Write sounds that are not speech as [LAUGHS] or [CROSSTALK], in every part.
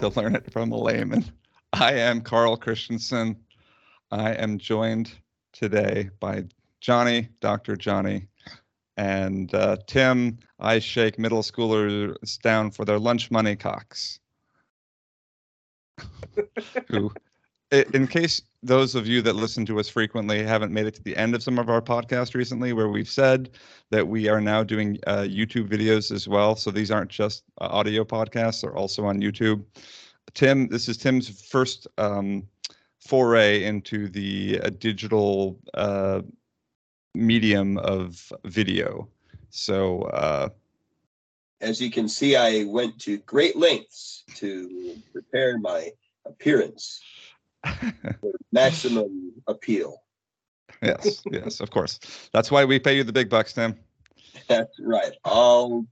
to Learn It from a Layman. I am Carl Christensen. I am joined today by Johnny, Dr. Johnny, and uh, Tim. I shake middle schoolers down for their lunch money cocks. [LAUGHS] Who, in case those of you that listen to us frequently haven't made it to the end of some of our podcasts recently, where we've said that we are now doing uh, YouTube videos as well. So these aren't just uh, audio podcasts; they're also on YouTube. Tim, this is Tim's first um, foray into the uh, digital uh, medium of video. So uh, As you can see, I went to great lengths to prepare my appearance [LAUGHS] maximum appeal. yes, yes, of course. That's why we pay you the big bucks, Tim. That's right, all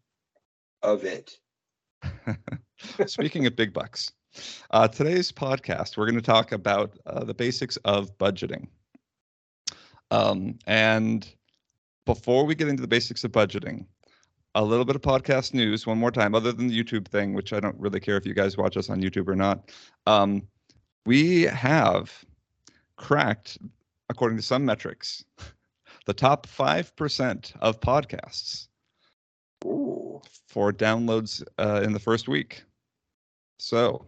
of it. [LAUGHS] Speaking of big bucks, uh, today's podcast, we're going to talk about uh, the basics of budgeting. Um, and before we get into the basics of budgeting, a little bit of podcast news one more time, other than the YouTube thing, which I don't really care if you guys watch us on YouTube or not. Um, we have cracked, according to some metrics, [LAUGHS] the top 5% of podcasts Ooh, for downloads uh, in the first week. So,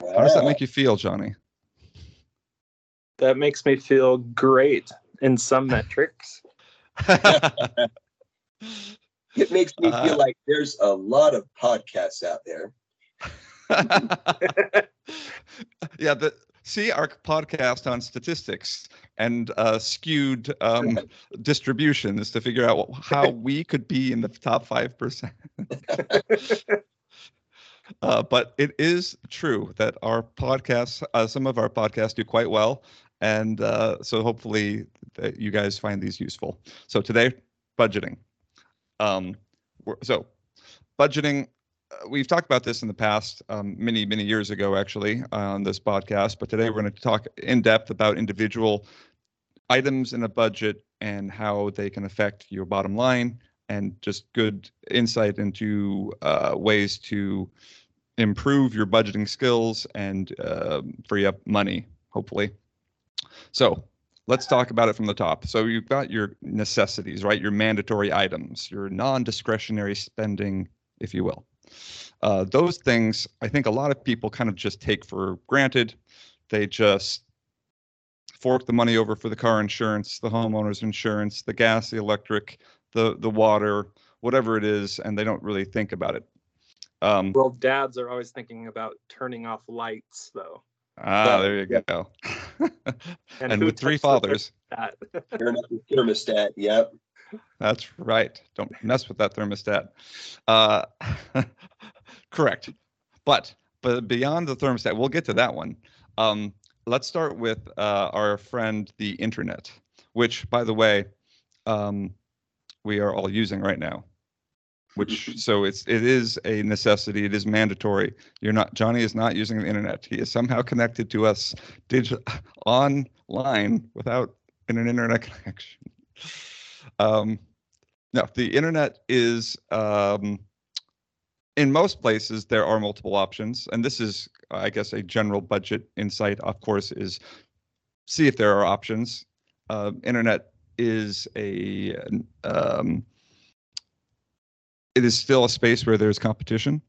how does that make you feel, Johnny? That makes me feel great in some [LAUGHS] metrics. [LAUGHS] It makes me Uh, feel like there's a lot of podcasts out there. [LAUGHS] yeah, the see our podcast on statistics and uh, skewed um, distributions to figure out how [LAUGHS] we could be in the top five percent. [LAUGHS] uh, but it is true that our podcasts, uh, some of our podcasts, do quite well, and uh, so hopefully that you guys find these useful. So today, budgeting. Um, so budgeting we've talked about this in the past, um, many, many years ago, actually, on this podcast. But today we're going to talk in depth about individual items in a budget and how they can affect your bottom line, and just good insight into uh, ways to improve your budgeting skills and um free up money, hopefully. So let's talk about it from the top. So you've got your necessities, right? Your mandatory items, your non-discretionary spending, if you will. Uh, those things, I think a lot of people kind of just take for granted. They just fork the money over for the car insurance, the homeowner's insurance, the gas, the electric, the the water, whatever it is, and they don't really think about it. Um, Well, dads are always thinking about turning off lights, though. ah, there you go. [LAUGHS] and who with three fathers, thermostat? Turn up the thermostat. Yep. That's right. Don't mess with that thermostat. Uh, [LAUGHS] correct. But but beyond the thermostat, we'll get to that one. Um, let's start with uh, our friend the internet, which, by the way, um, we are all using right now. Which [LAUGHS] so it's it is a necessity. It is mandatory. You're not Johnny is not using the internet. He is somehow connected to us digi- [LAUGHS] online without an internet connection. Um, no, the internet is um, in most places there are multiple options, and this is, I guess, a general budget insight. Of course, is see if there are options. Uh, internet is a um, it is still a space where there's competition,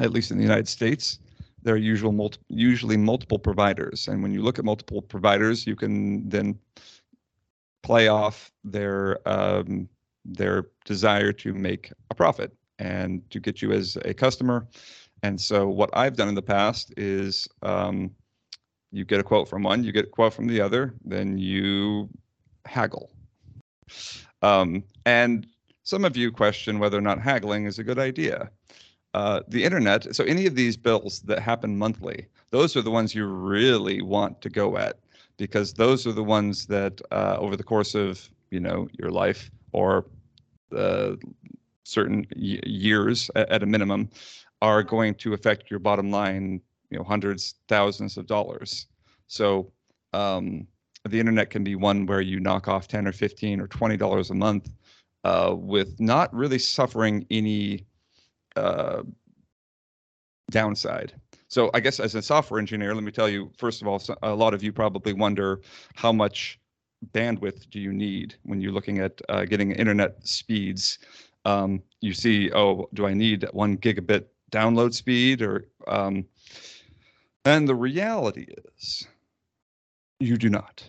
at least in the United States. There are usual multi- usually multiple providers, and when you look at multiple providers, you can then play off their um, their desire to make a profit and to get you as a customer. And so what I've done in the past is um, you get a quote from one, you get a quote from the other, then you haggle. Um, and some of you question whether or not haggling is a good idea. Uh, the internet, so any of these bills that happen monthly, those are the ones you really want to go at because those are the ones that uh, over the course of you know your life or uh, certain y- years at, at a minimum are going to affect your bottom line you know hundreds thousands of dollars so um, the internet can be one where you knock off 10 or 15 or 20 dollars a month uh, with not really suffering any uh, downside. So I guess as a software engineer, let me tell you, first of all, a lot of you probably wonder how much bandwidth do you need when you're looking at uh, getting internet speeds. Um, you see, oh, do I need one gigabit download speed or um, and the reality is you do not.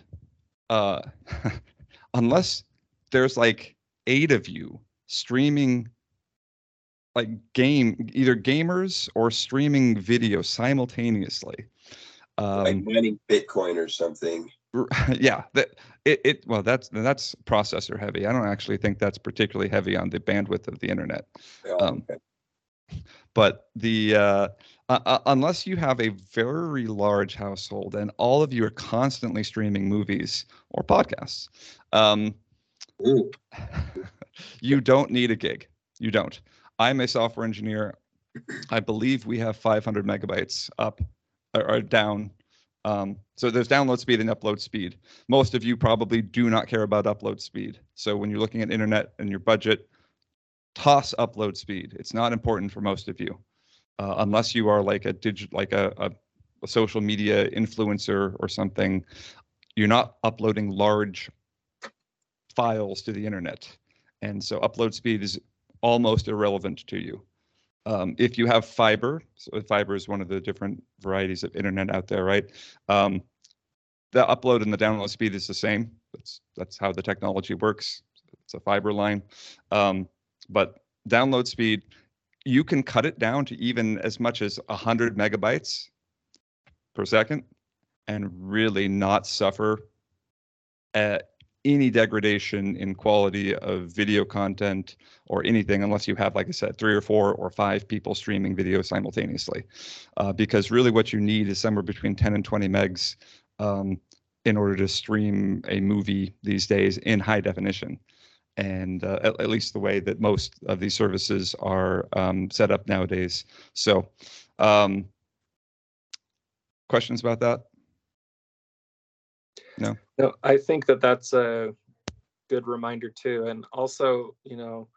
Uh, [LAUGHS] unless there's like eight of you streaming like game either gamers or streaming video simultaneously. like Um, mining Bitcoin or something. [LAUGHS] yeah, that it, it well that's that's processor heavy. I don't actually think that's particularly heavy on the bandwidth of the internet. Oh, Um, okay. but the uh, uh, uh, unless you have a very large household and all of you are constantly streaming movies or podcasts, um, [LAUGHS] you don't need a gig. You don't. I'm a software engineer. I believe we have 500 megabytes up or, or down. Um, so there's download speed and upload speed. Most of you probably do not care about upload speed. So when you're looking at internet and your budget, toss upload speed. It's not important for most of you, uh, unless you are like a digit, like a, a, a social media influencer or something. You're not uploading large files to the internet, and so upload speed is almost irrelevant to you. Um, if you have fiber, so fiber is one of the different varieties of internet out there, right? Um, the upload and the download speed is the same. That's that's how the technology works. It's a fiber line. Um, but download speed, you can cut it down to even as much as 100 megabytes per second and really not suffer at any degradation in quality of video content or anything unless you have like i said three or four or five people streaming video simultaneously uh, because really what you need is somewhere between 10 and 20 megs um, in order to stream a movie these days in high definition and uh, at, at least the way that most of these services are um, set up nowadays. So, um, questions about that? No, No, I think that that's a good reminder too. And also, you know,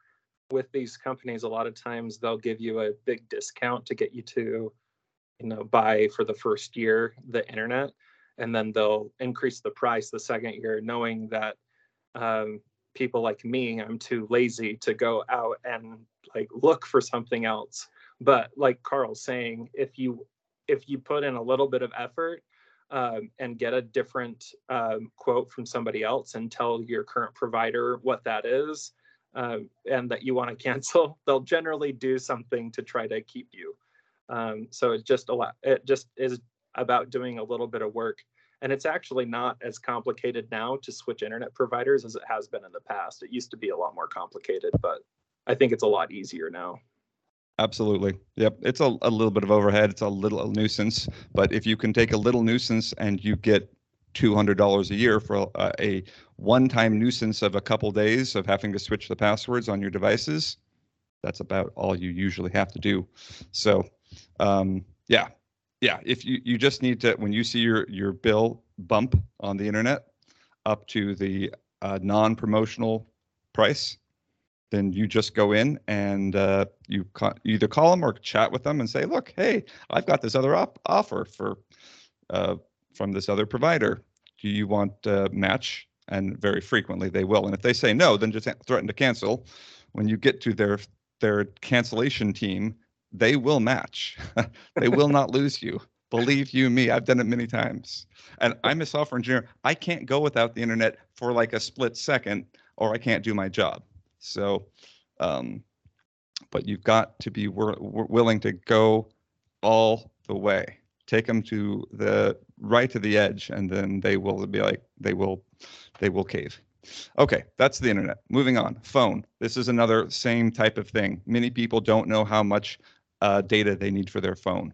with these companies, a lot of times they'll give you a big discount to get you to, you know, buy for the first year the internet, and then they'll increase the price the second year, knowing that um, people like me, I'm too lazy to go out and like look for something else. But like Carl's saying, if you if you put in a little bit of effort um, and get a different um, quote from somebody else and tell your current provider what that is um, and that you want to [LAUGHS] cancel, they'll generally do something to try to keep you. Um, so it's just a lot. It just is about doing a little bit of work. And it's actually not as complicated now to switch internet providers as it has been in the past. It used to be a lot more complicated, but I think it's a lot easier now. Absolutely. Yep. It's a, a little bit of overhead. It's a little a nuisance. But if you can take a little nuisance and you get $200 a year for a, a one time nuisance of a couple days of having to switch the passwords on your devices, that's about all you usually have to do. So, um, yeah. Yeah. If you, you just need to, when you see your, your bill bump on the internet up to the uh, non promotional price, then you just go in and uh, you ca- either call them or chat with them and say, "Look, hey, I've got this other op- offer for uh, from this other provider. Do you want uh, match?" And very frequently they will. And if they say no, then just threaten to cancel. When you get to their their cancellation team, they will match. [LAUGHS] they will not lose you. Believe you me, I've done it many times. And I'm a software engineer. I can't go without the internet for like a split second, or I can't do my job. So, um, but you've got to be wor- willing to go all the way. Take them to the right to the edge, and then they will be like they will, they will cave. Okay, that's the internet. Moving on. Phone. This is another same type of thing. Many people don't know how much uh, data they need for their phone,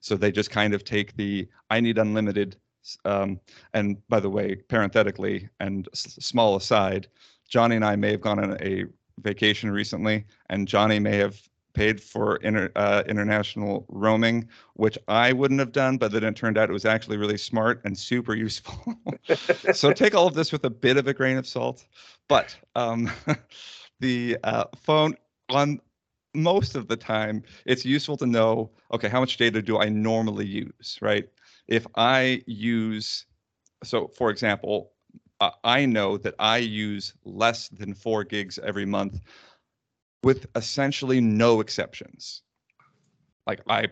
so they just kind of take the I need unlimited. Um, and by the way, parenthetically and s- small aside, Johnny and I may have gone on a vacation recently, and Johnny may have paid for inter, uh, international roaming, which I wouldn't have done, but then it turned out it was actually really smart and super useful. [LAUGHS] so take all of this with a bit of a grain of salt. But um, [LAUGHS] the uh, phone on most of the time it's useful to know okay how much data do i normally use right if i use so for example i know that i use less than four gigs every month with essentially no exceptions like i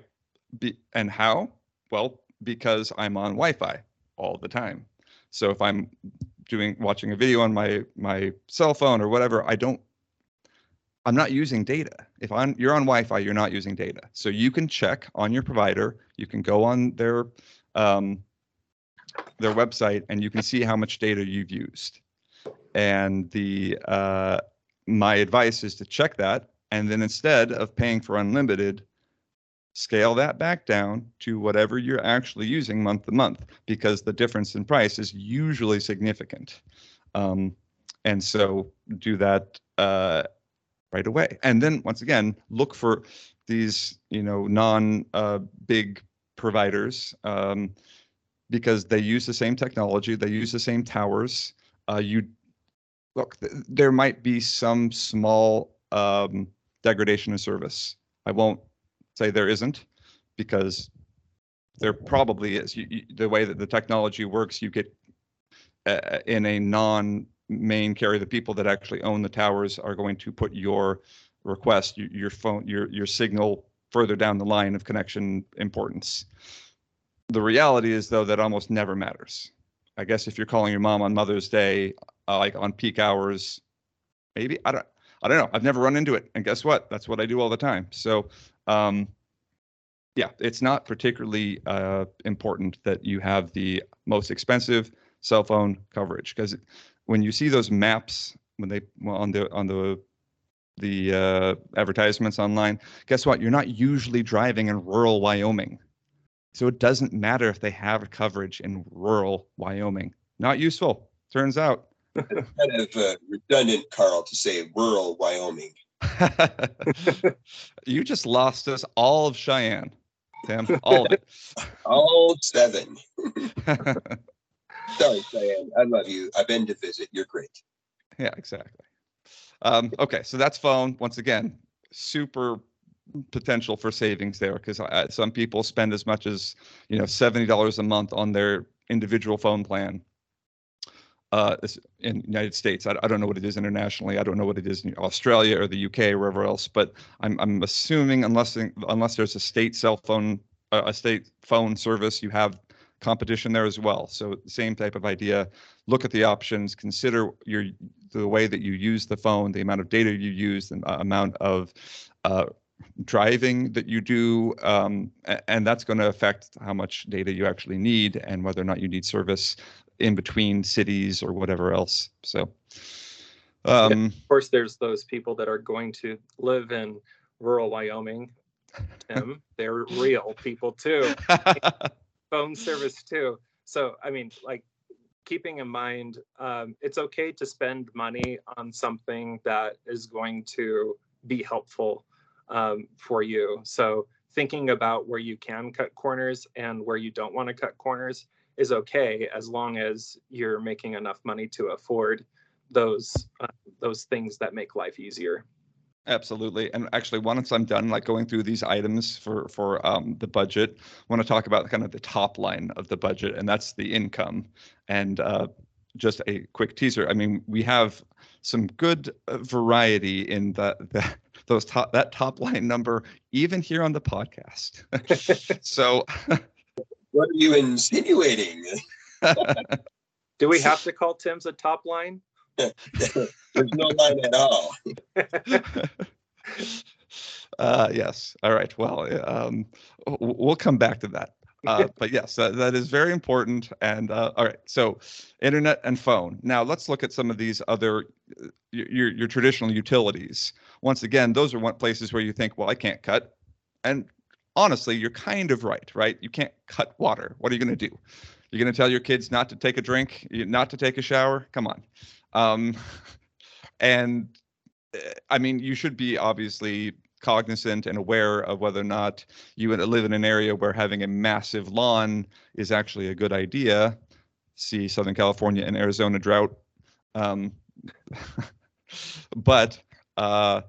be and how well because i'm on wi-fi all the time so if i'm doing watching a video on my my cell phone or whatever i don't I'm not using data. If I'm you're on Wi-Fi, you're not using data. So you can check on your provider. You can go on their um, their website and you can see how much data you've used. And the uh, my advice is to check that, and then instead of paying for unlimited, scale that back down to whatever you're actually using month to month, because the difference in price is usually significant. Um, and so do that. Uh, right away. And then once again, look for these, you know, non uh, big providers um, because they use the same technology, they use the same towers. Uh, you look, th- there might be some small um, degradation of service. I won't say there isn't because there probably is. You, you, the way that the technology works, you get uh, in a non main carrier, the people that actually own the towers are going to put your request, your, your phone, your your signal further down the line of connection importance. The reality is though that almost never matters. I guess if you're calling your mom on Mother's Day, uh, like on peak hours, maybe I don't I don't know. I've never run into it, and guess what? That's what I do all the time. So, um, yeah, it's not particularly uh, important that you have the most expensive cell phone coverage because when you see those maps when they on the on the the uh, advertisements online, guess what? You're not usually driving in rural Wyoming. So it doesn't matter if they have coverage in rural Wyoming. Not useful, turns out. [LAUGHS] kind of uh, redundant, Carl, to say rural Wyoming. [LAUGHS] you just lost us all of Cheyenne, Tim. All of it. [LAUGHS] all seven. Sorry, Diane. I love you. I've been to visit. You're great. Yeah, exactly. Um, okay, so that's phone. Once again, super potential for savings there because some people spend as much as you know seventy dollars a month on their individual phone plan. Uh, in the United States, I, I don't know what it is internationally. I don't know what it is in Australia or the UK or wherever else. But I'm I'm assuming unless unless there's a state cell phone uh, a state phone service, you have competition there as well. So same type of idea. Look at the options. Consider your the way that you use the phone, the amount of data you use, the amount of uh, driving that you do, um, and that's going to affect how much data you actually need and whether or not you need service in between cities or whatever else. So. Um, yeah, of course, there's those people that are going to live in rural Wyoming. Tim, [LAUGHS] they're real people too. [LAUGHS] phone service too. So I mean, like keeping in mind, um, it's okay to spend money on something that is going to be helpful um, for you. So thinking about where you can cut corners and where you don't want to cut corners is okay as long as you're making enough money to afford those uh, those things that make life easier. Absolutely. And actually, once I'm done, like going through these items for for um, the budget, I want to talk about kind of the top line of the budget, and that's the income. And uh, just a quick teaser. I mean, we have some good uh, variety in the, the those top that top line number, even here on the podcast. [LAUGHS] so, what are you insinuating? Do we have to call Tim's a top line? There's no line at all. [LAUGHS] uh, yes. All right. Well, um, we'll come back to that. Uh, [LAUGHS] but yes, that, that is very important. And uh, all right, so internet and phone. Now let's look at some of these other uh, your your traditional utilities. Once again, those are one places where you think, well, I can't cut, and honestly, you're kind of right. Right? You can't cut water. What are you going to do? You're going to tell your kids not to take a drink, not to take a shower? Come on. Um, [LAUGHS] and eh, I mean, you should be obviously cognizant and aware of whether or not you live in an area where having a massive lawn is actually a good idea. See Southern California and Arizona drought. Um, [LAUGHS] but uh,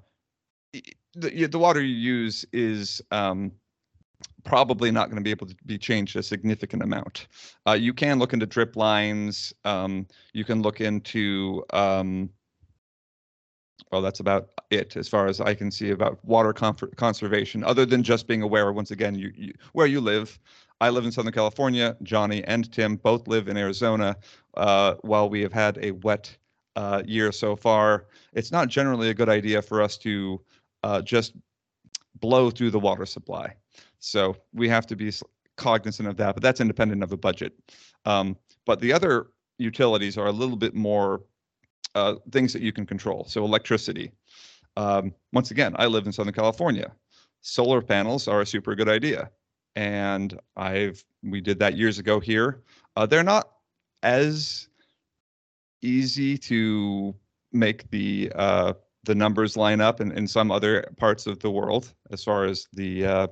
the, the water you use is um, probably not going to be able to be changed a significant amount. Uh, you can look into drip lines. Um, you can look into um, well, that's about it as far as I can see about water conservation, other than just being aware, once again, you, you, where you live. I live in Southern California. Johnny and Tim both live in Arizona. Uh, while we have had a wet uh, year so far, it's not generally a good idea for us to uh, just blow through the water supply. So we have to be cognizant of that, but that's independent of a budget. Um, but the other utilities are a little bit more uh, things that you can control. So electricity. Um, once again, I live in Southern California. Solar panels are a super good idea, and I've we did that years ago here. Uh, they're not as easy to make the uh, the numbers line up in, in some other parts of the world as far as the uh,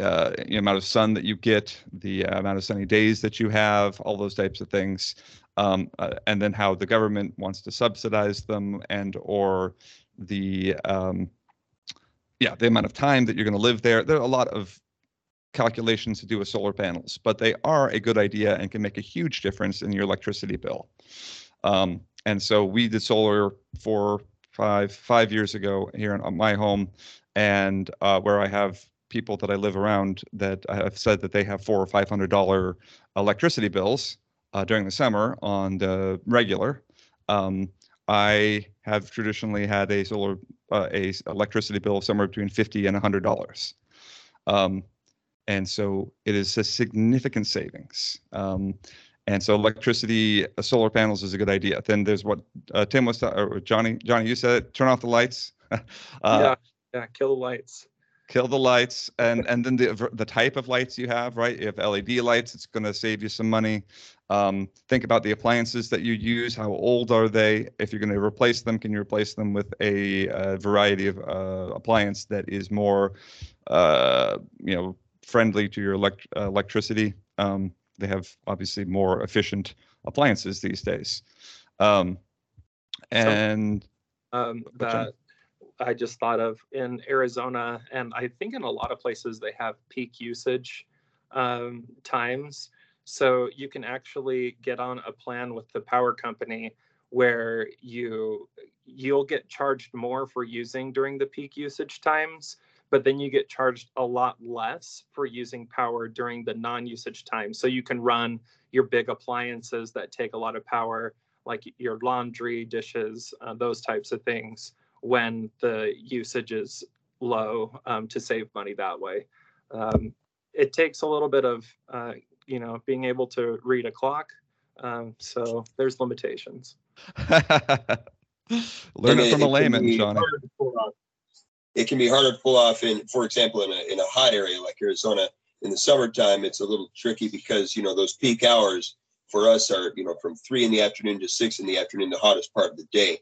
uh, amount of sun that you get, the amount of sunny days that you have, all those types of things, um, uh, and then how the government wants to subsidize them and or the um, yeah the amount of time that you're going to live there. There are a lot of calculations to do with solar panels, but they are a good idea and can make a huge difference in your electricity bill. Um, and so we did solar for five five years ago here in my home, and uh, where I have people that I live around that have said that they have four or five hundred dollar electricity bills uh, during the summer on the regular. Um, I have traditionally had a solar uh, a electricity bill somewhere between fifty and hundred dollars, um, and so it is a significant savings. Um, and so electricity, uh, solar panels is a good idea. Then there's what uh, Tim was, or Johnny, Johnny, you said, turn off the lights. [LAUGHS] uh, yeah, yeah, kill the lights kill the lights and and then the the type of lights you have right? If led lights it's going to save you some money. Um, think about the appliances that you use how old are they? If you're going to replace them can you replace them with a, a variety of uh, appliance that is more uh, you know friendly to your elect- uh, electricity? Um, they have obviously more efficient appliances these days. Um, and so, um, that I just thought of in Arizona, and I think in a lot of places they have peak usage um, times. So you can actually get on a plan with the power company where you you'll get charged more for using during the peak usage times, but then you get charged a lot less for using power during the non-usage time. So you can run your big appliances that take a lot of power, like your laundry, dishes, uh, those types of things when the usage is low um, to save money that way. Um, it takes a little bit of, uh, you know, being able to read a clock. Um, so there's limitations. [LAUGHS] Learn it, from a layman, Johnny. It can be harder to pull off in, for example, in a, in a hot area like Arizona. In the summertime, it's a little tricky because, you know, those peak hours for us are, you know, from three in the afternoon to six in the afternoon, the hottest part of the day.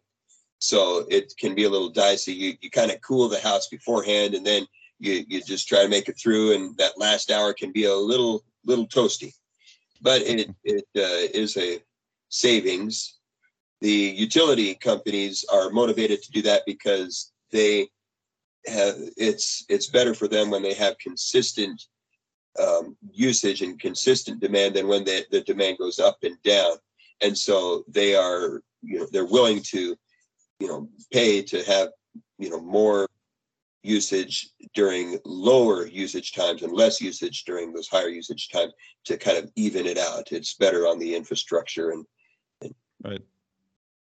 So it can be a little dicey. You you kind of cool the house beforehand, and then you you just try to make it through. And that last hour can be a little little toasty, but it it uh, is a savings. The utility companies are motivated to do that because they have it's it's better for them when they have consistent um, usage and consistent demand than when the, the demand goes up and down. And so they are, you know, they're willing to you know pay to have you know more usage during lower usage times and less usage during those higher usage times to kind of even it out. It's better on the infrastructure and, and right.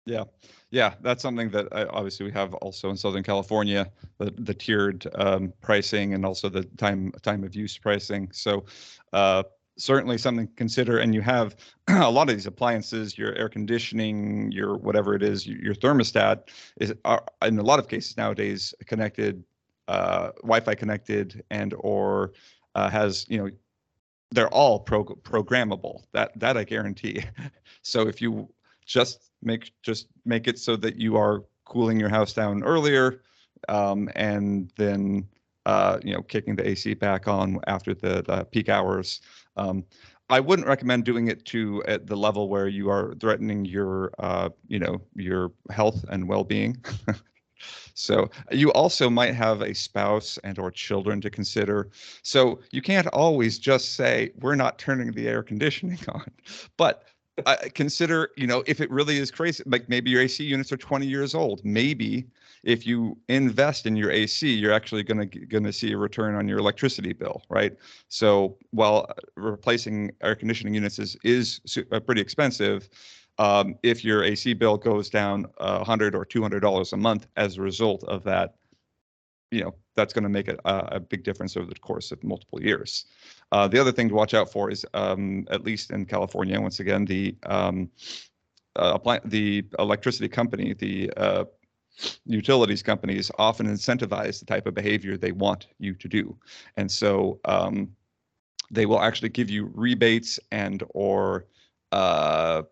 Yeah. Yeah that's something that I, obviously we have also in southern california the, the tiered um, pricing and also the time time of use pricing. So uh, certainly something to consider. And you have [CLEARS THROAT] a lot of these appliances, your air conditioning, your whatever it is, your thermostat is are, in a lot of cases nowadays connected, uh, Wi-Fi connected, and or uh, has you know they're all pro- programmable. That that I guarantee. [LAUGHS] so if you just make just make it so that you are cooling your house down earlier, um, and then uh, you know, kicking the AC back on after the, the peak hours. Um, I wouldn't recommend doing it to at the level where you are threatening your, uh, you know, your health and well-being. [LAUGHS] So you also might have a spouse and or children to consider. So you can't always just say we're not turning the air conditioning [LAUGHS] on. But uh, consider, you know, if it really is crazy, like maybe your AC units are 20 years old. Maybe if you invest in your AC, you're actually going to going to see a return on your electricity bill, right? So while uh, replacing air conditioning units is is uh, pretty expensive, um, if your AC bill goes down a hundred or two hundred dollars a month as a result of that, you know that's going to make a, a big difference over the course of multiple years. Uh, the other thing to watch out for is, um, at least in California, once again, the um, uh, the electricity company, the uh, utilities companies often incentivize the type of behavior they want you to do, and so um, they will actually give you rebates and or uh,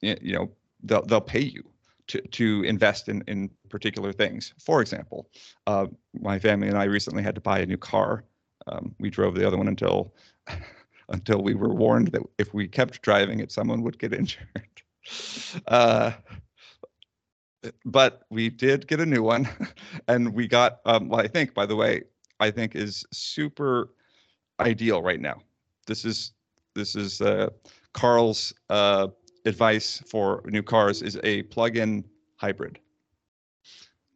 you know they'll they'll pay you to to invest in in particular things. For example, uh, my family and I recently had to buy a new car. Um, we drove the other one until [LAUGHS] until we were warned that if we kept driving it, someone would get [LAUGHS] injured. Uh, but we did get a new one, [LAUGHS] and we got um, well. I think, by the way, I think is super ideal right now. This is this is uh, Carl's uh, advice for new cars is a plug-in hybrid.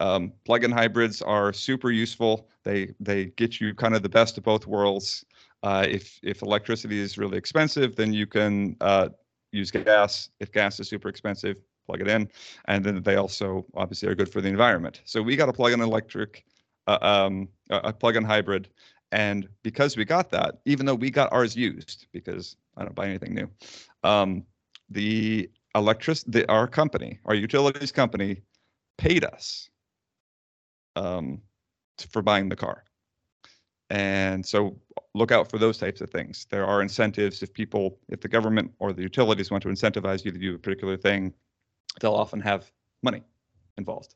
Um, plug-in hybrids are super useful. They they get you kind of the best of both worlds. Uh, if if electricity is really expensive, then you can uh, use gas. If gas is super expensive, plug it in, and then they also obviously are good for the environment. So we got a plug-in electric, uh, um, a plug-in hybrid, and because we got that, even though we got ours used, because I don't buy anything new, um, the electric, the our company, our utilities company, paid us um, for buying the car. And so look out for those types of things. There are incentives if people, if the government or the utilities want to incentivize you to do a particular thing, they'll often have money involved.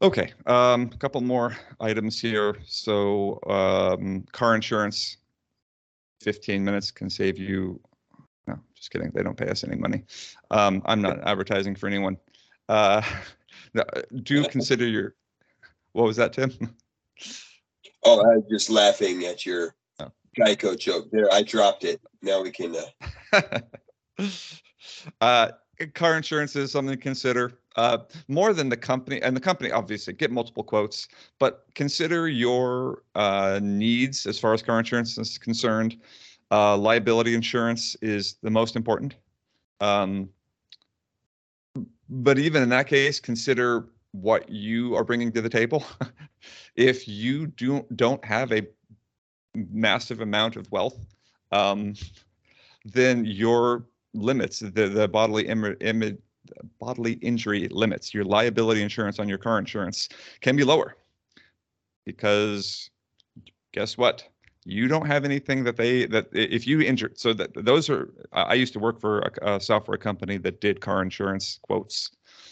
Okay, um, a couple more items here. So um, car insurance, 15 minutes can save you. No, just kidding. They don't pay us any money. Um, I'm not [LAUGHS] advertising for anyone. Uh, [LAUGHS] no, do consider your. What was that, Tim? Oh, I was just laughing at your Oh. Geico joke there. I dropped it. Now we can, uh, [LAUGHS] uh, car insurance is something to consider. Uh, more than the company, and the company obviously get multiple quotes, but consider your uh, needs as far as car insurance is concerned. Uh, liability insurance is the most important. Um, but even in that case, consider what you are bringing to the table. [LAUGHS] if you do don't have a massive amount of wealth, um, then your limits, the the bodily Im- bodily injury limits, your liability insurance on your car insurance can be lower because guess what? You don't have anything that they that if you injure. So that those are. I I used to work for a, a software company that did car insurance quotes.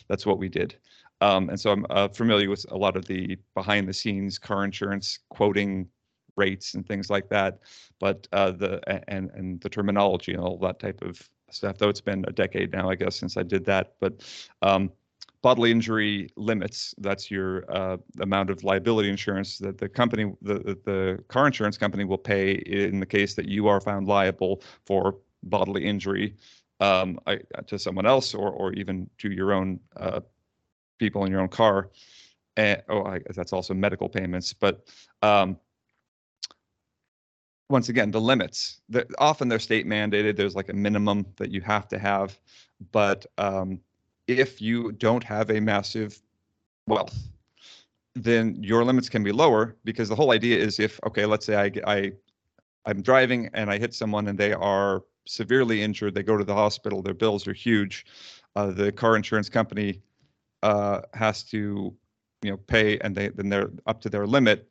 That's what we did. Um, and so I'm uh, familiar with a lot of the behind the scenes car insurance quoting rates and things like that. But uh, the and and the terminology and all that type of stuff. Though it's been a decade now, I guess, since I did that. But um, bodily injury limits. That's your uh, amount of liability insurance that the company, the, the car insurance company, will pay in the case that you are found liable for bodily injury um, I, to someone else or or even to your own uh, people in your own car. And oh, I, that's also medical payments, but um, once again, the limits. Often they're state mandated. There's like a minimum that you have to have, but um, if you don't have a massive wealth, then your limits can be lower because the whole idea is if okay, let's say I I I'm driving and I hit someone and they are severely injured, they go to the hospital, their bills are huge. Uh, the car insurance company uh, has to, you know, pay, and they then they're up to their limit.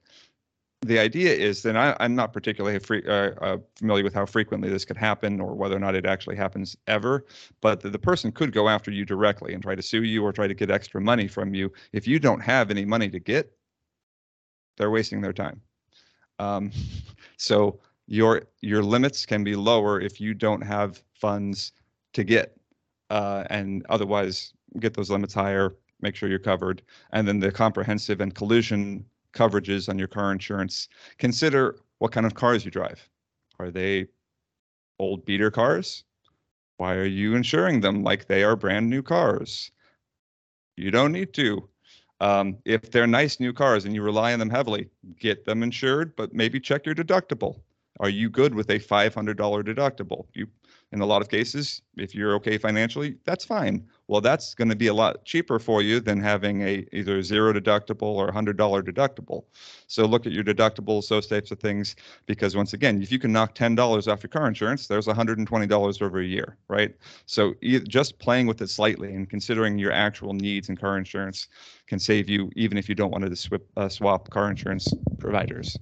The idea is then I, I'm not particularly free, uh, uh, familiar with how frequently this could happen or whether or not it actually happens ever, but the, the person could go after you directly and try to sue you or try to get extra money from you. If you don't have any money to get, they're wasting their time. Um, [LAUGHS] so your your limits can be lower if you don't have funds to get, uh, and otherwise get those limits higher. make sure you're covered, and then the comprehensive and collision coverages on your car insurance. Consider what kind of cars you drive. Are they old beater cars? Why are you insuring them like they are brand new cars? You don't need to. Um, if they're nice new cars and you rely on them heavily, get them insured, but maybe check your deductible. Are you good with a $500 deductible? You, in a lot of cases, if you're okay financially, that's fine. Well, that's going to be a lot cheaper for you than having a either zero deductible or a hundred dollar deductible. So look at your deductibles, those types of things, because once again, if you can knock ten dollars off your car insurance, there's $120 over a year, right? So just playing with it slightly and considering your actual needs in car insurance can save you, even if you don't want to uh, swap car insurance providers.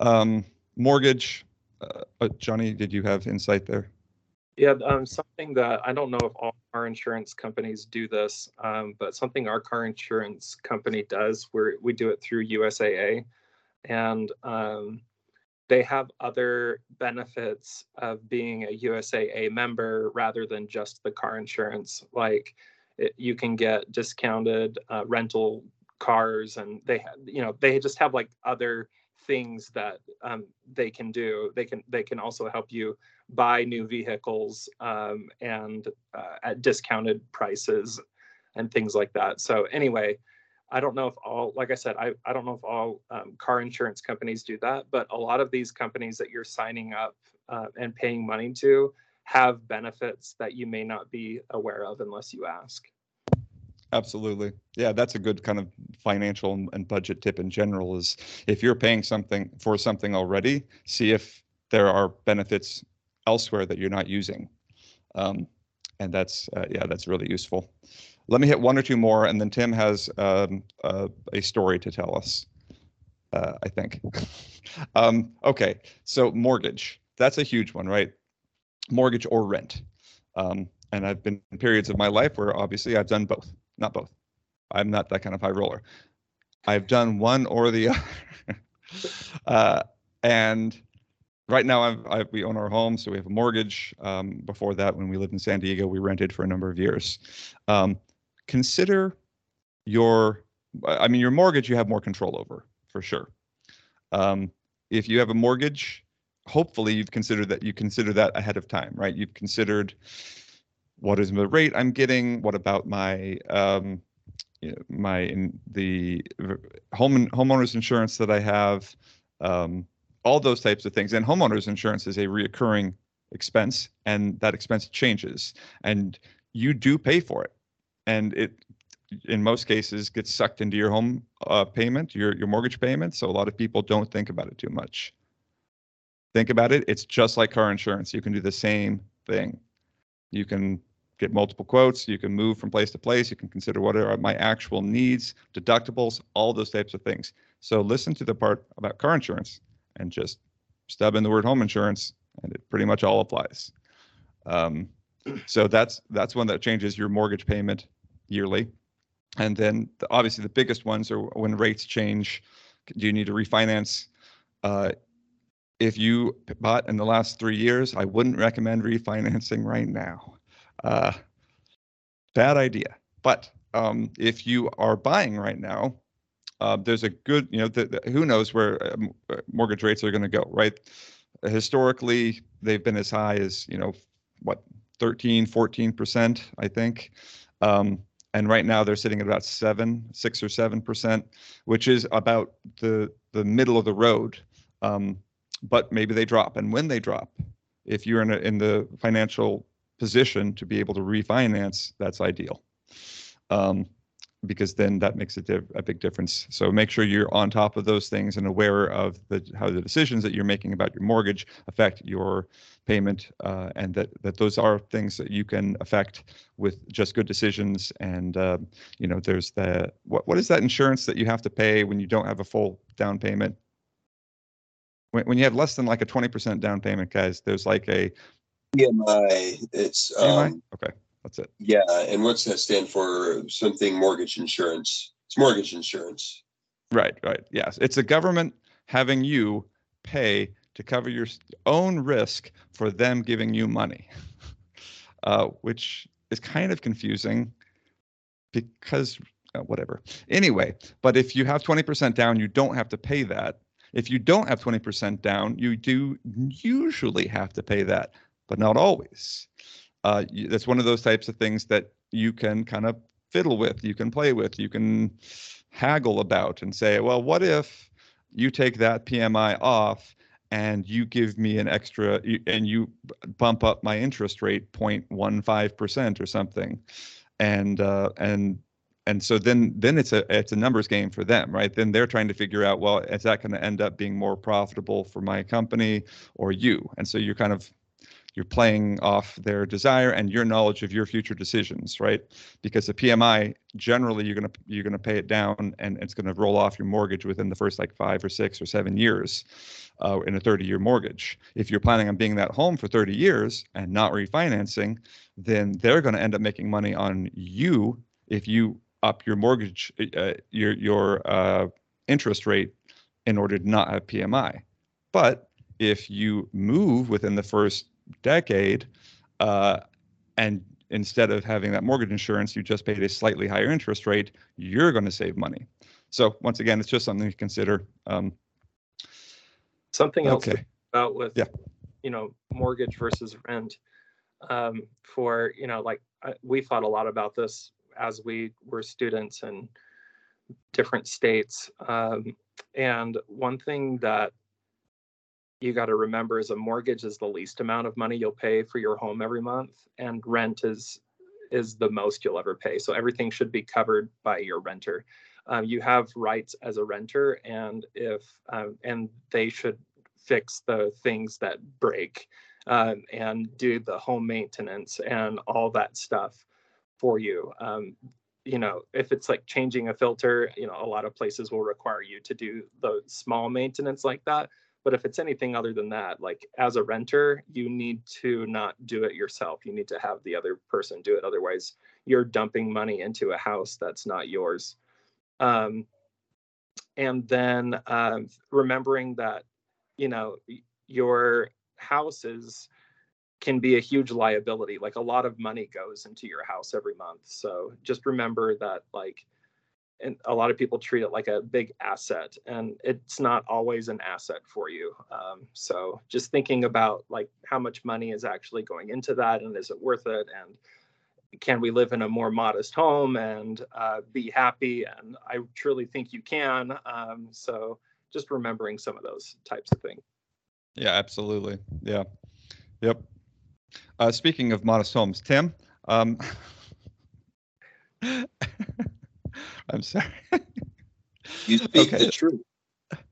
Um, mortgage, uh, uh, Johnny, did you have insight there? Yeah, um, something that I don't know if all car insurance companies do this, um, but something our car insurance company does, where we do it through USAA, and um, they have other benefits of being a USAA member rather than just the car insurance. Like it, you can get discounted uh, rental cars, and they, you know, they just have like other things that um, they can do. They can they can also help you buy new vehicles um, and uh, at discounted prices and things like that. So anyway, I don't know if all, like I said, I, I don't know if all um, car insurance companies do that, but a lot of these companies that you're signing up uh, and paying money to have benefits that you may not be aware of unless you ask. Absolutely. Yeah, that's a good kind of financial and- budget tip in general is if you're paying something for something already, see if there are benefits elsewhere that you're not using. Um, and that's, uh, yeah, that's really useful. Let me hit one or two more, and then Tim has um, uh, a story to tell us, uh, I think. [LAUGHS] um, okay, so mortgage. That's a huge one, right? Mortgage or rent. Um, and I've been in periods of my life where obviously I've done both, not both. I'm not that kind of high roller. I've done one or the other. [LAUGHS] uh, and right now I've, I, we own our home, so we have a mortgage. Um, before that, when we lived in San Diego, we rented for a number of years. Um, consider your, I mean, your mortgage you have more control over for sure. Um, if you have a mortgage, hopefully you've considered that you consider that ahead of time, right? You've considered what is the rate I'm getting? What about my um, my in the home homeowners insurance that I have? Um, all those types of things. And homeowners insurance is a reoccurring expense, and that expense changes, and you do pay for it, and it in most cases gets sucked into your home uh, payment, your your mortgage payment. So a lot of people don't think about it too much. Think about it. It's just like car insurance. You can do the same thing. You can get multiple quotes. You can move from place to place. You can consider what are my actual needs, deductibles, all those types of things. So listen to the part about car insurance and just stub in the word home insurance, and it pretty much all applies. Um, so that's that's one that changes your mortgage payment yearly, and then the, obviously the biggest ones are when rates change. Do you need to refinance? Uh, if you bought in the last three years, I wouldn't recommend refinancing right now. Uh, bad idea. But um, if you are buying right now, uh, there's a good, you know, the, the, who knows where uh, uh mortgage rates are going to go, right? Historically, they've been as high as, you know, what, 13, 14%, I think. Um, and right now they're sitting at about seven, six or seven percent, which is about the the middle of the road. Um, but maybe they drop, and when they drop, if you're in a, in the financial position to be able to refinance, that's ideal. Um, because then that makes a, a, big difference. So make sure you're on top of those things and aware of the, how the decisions that you're making about your mortgage affect your payment, uh, and that that those are things that you can affect with just good decisions. And uh, you know, there's the what what is that insurance that you have to pay when you don't have a full down payment? When when you have less than like a 20% down payment, guys, there's like a PMI. It's PMI? um, okay, that's it. yeah. And what's that stand for? Something mortgage insurance. It's mortgage insurance. Right, right. Yes, it's the government having you pay to cover your own risk for them giving you money, [LAUGHS] uh, which is kind of confusing. because uh, whatever. Anyway, but if you have 20% down, you don't have to pay that. If you don't have 20% down, you do usually have to pay that, but not always. Uh, that's one of those types of things that you can kind of fiddle with, you can play with, you can haggle about and say, well, what if you take that PMI off and you give me an extra and you bump up my interest rate 0.15% or something? And uh, and and so then then it's a it's a numbers game for them right? Then they're trying to figure out well is that going to end up being more profitable for my company or you? And so you're kind of you're playing off their desire and your knowledge of your future decisions right because the pmi generally you're going to you're to pay it down and it's going to roll off your mortgage within the first like five or six or seven years uh, in a 30 year mortgage if you're planning on being that home for 30 years and not refinancing then they're going to end up making money on you if you up your mortgage, uh, your your uh, interest rate in order to not have PMI. But if you move within the first decade, uh, and instead of having that mortgage insurance, you just paid a slightly higher interest rate, you're going to save money. So once again, it's just something to consider. Um, something else okay. about with yeah. you know mortgage versus rent um, for you know like I, we thought a lot about this as we were students in different states. Um, and one thing that you got to remember is a mortgage is the least amount of money you'll pay for your home every month, and rent is is the most you'll ever pay. So everything should be covered by your renter. Um, you have rights as a renter, and if um, and they should fix the things that break um, and do the home maintenance and all that stuff for you. Um, you know, if it's like changing a filter, you know, a lot of places will require you to do the small maintenance like that. But if it's anything other than that, like as a renter, you need to not do it yourself. You need to have the other person do it. Otherwise, you're dumping money into a house that's not yours. Um, and then um, remembering that, you know, your houses can be a huge liability. Like a lot of money goes into your house every month. So just remember that like and a lot of people treat it like a big asset and it's not always an asset for you. Um, so just thinking about like how much money is actually going into that and is it worth it and can we live in a more modest home and uh, be happy? And i truly think you can um, so just remembering some of those types of things yeah absolutely. Yeah. Yep. Uh, speaking of modest homes, Tim, um, [LAUGHS] [LAUGHS] I'm sorry. You speak okay. the truth.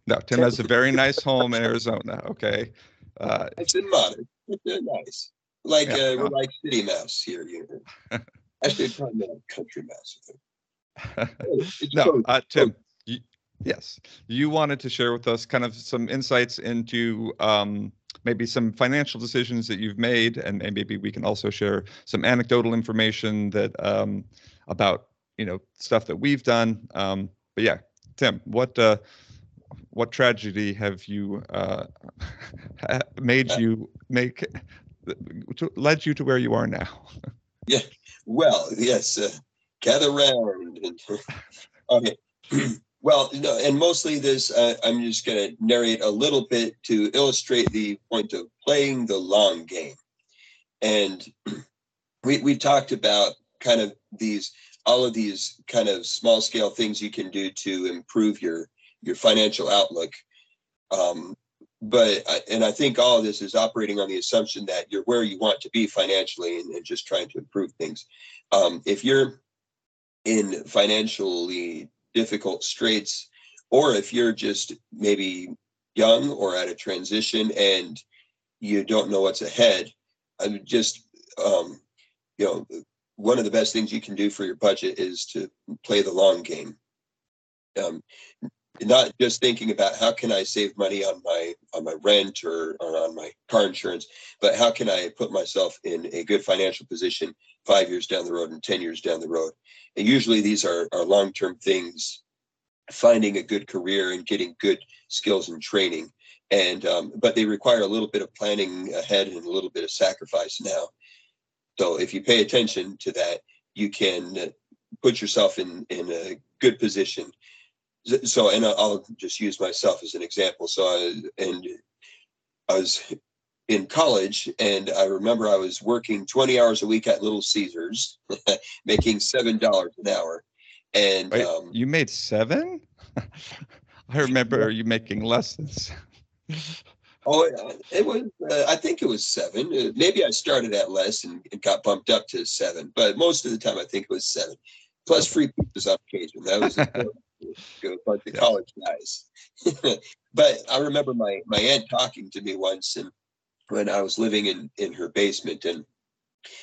No, Tim has a very nice home in Arizona. Okay. Uh, it's in modern. It's nice. Like yeah. uh, we're like city mouse here. You know. [LAUGHS] Actually, probably not country mouse. [LAUGHS] no, uh, Tim. You, yes, you wanted to share with us kind of some insights into um, maybe some financial decisions that you've made, and, and maybe we can also share some anecdotal information that um, about you know stuff that we've done. Um, but yeah, Tim, what uh, what tragedy have you uh, [LAUGHS] made you make led you to where you are now? [LAUGHS] yeah, well, yes, uh, gather round. [LAUGHS] okay. [CLEARS THROAT] Well, no, and mostly this, uh, I'm just going to narrate a little bit to illustrate the point of playing the long game. And [CLEARS THROAT] we, we talked about kind of these, all of these kind of small scale things you can do to improve your, your financial outlook. Um, but, and I think all of this is operating on the assumption that you're where you want to be financially and, and just trying to improve things. Um, if you're in financially difficult straits, or if you're just maybe young or at a transition and you don't know what's ahead, I'm just, um, you know, one of the best things you can do for your budget is to play the long game. Um, not just thinking about how can I save money on my on my rent or, or on my car insurance, but how can I put myself in a good financial position five years down the road and 10 years down the road. And usually these are, are long-term things, finding a good career and getting good skills and training. And, um, but they require a little bit of planning ahead and a little bit of sacrifice now. So if you pay attention to that, you can put yourself in in a good position. So, and I'll just use myself as an example. So, I, and I was in college, and I remember I was working 20 hours a week at Little Caesars, [LAUGHS] making seven dollars an hour. And Wait, um, you made seven? [LAUGHS] I remember you making less than. [LAUGHS] Oh, it- it was. Uh, I think it was seven. Uh, maybe I started at less and, and got bumped up to seven, but most of the time I think it was seven. Plus free pizzas on occasion. That was a [LAUGHS] bunch of college guys. [LAUGHS] but I remember my my aunt talking to me once, and when I was living in in her basement, and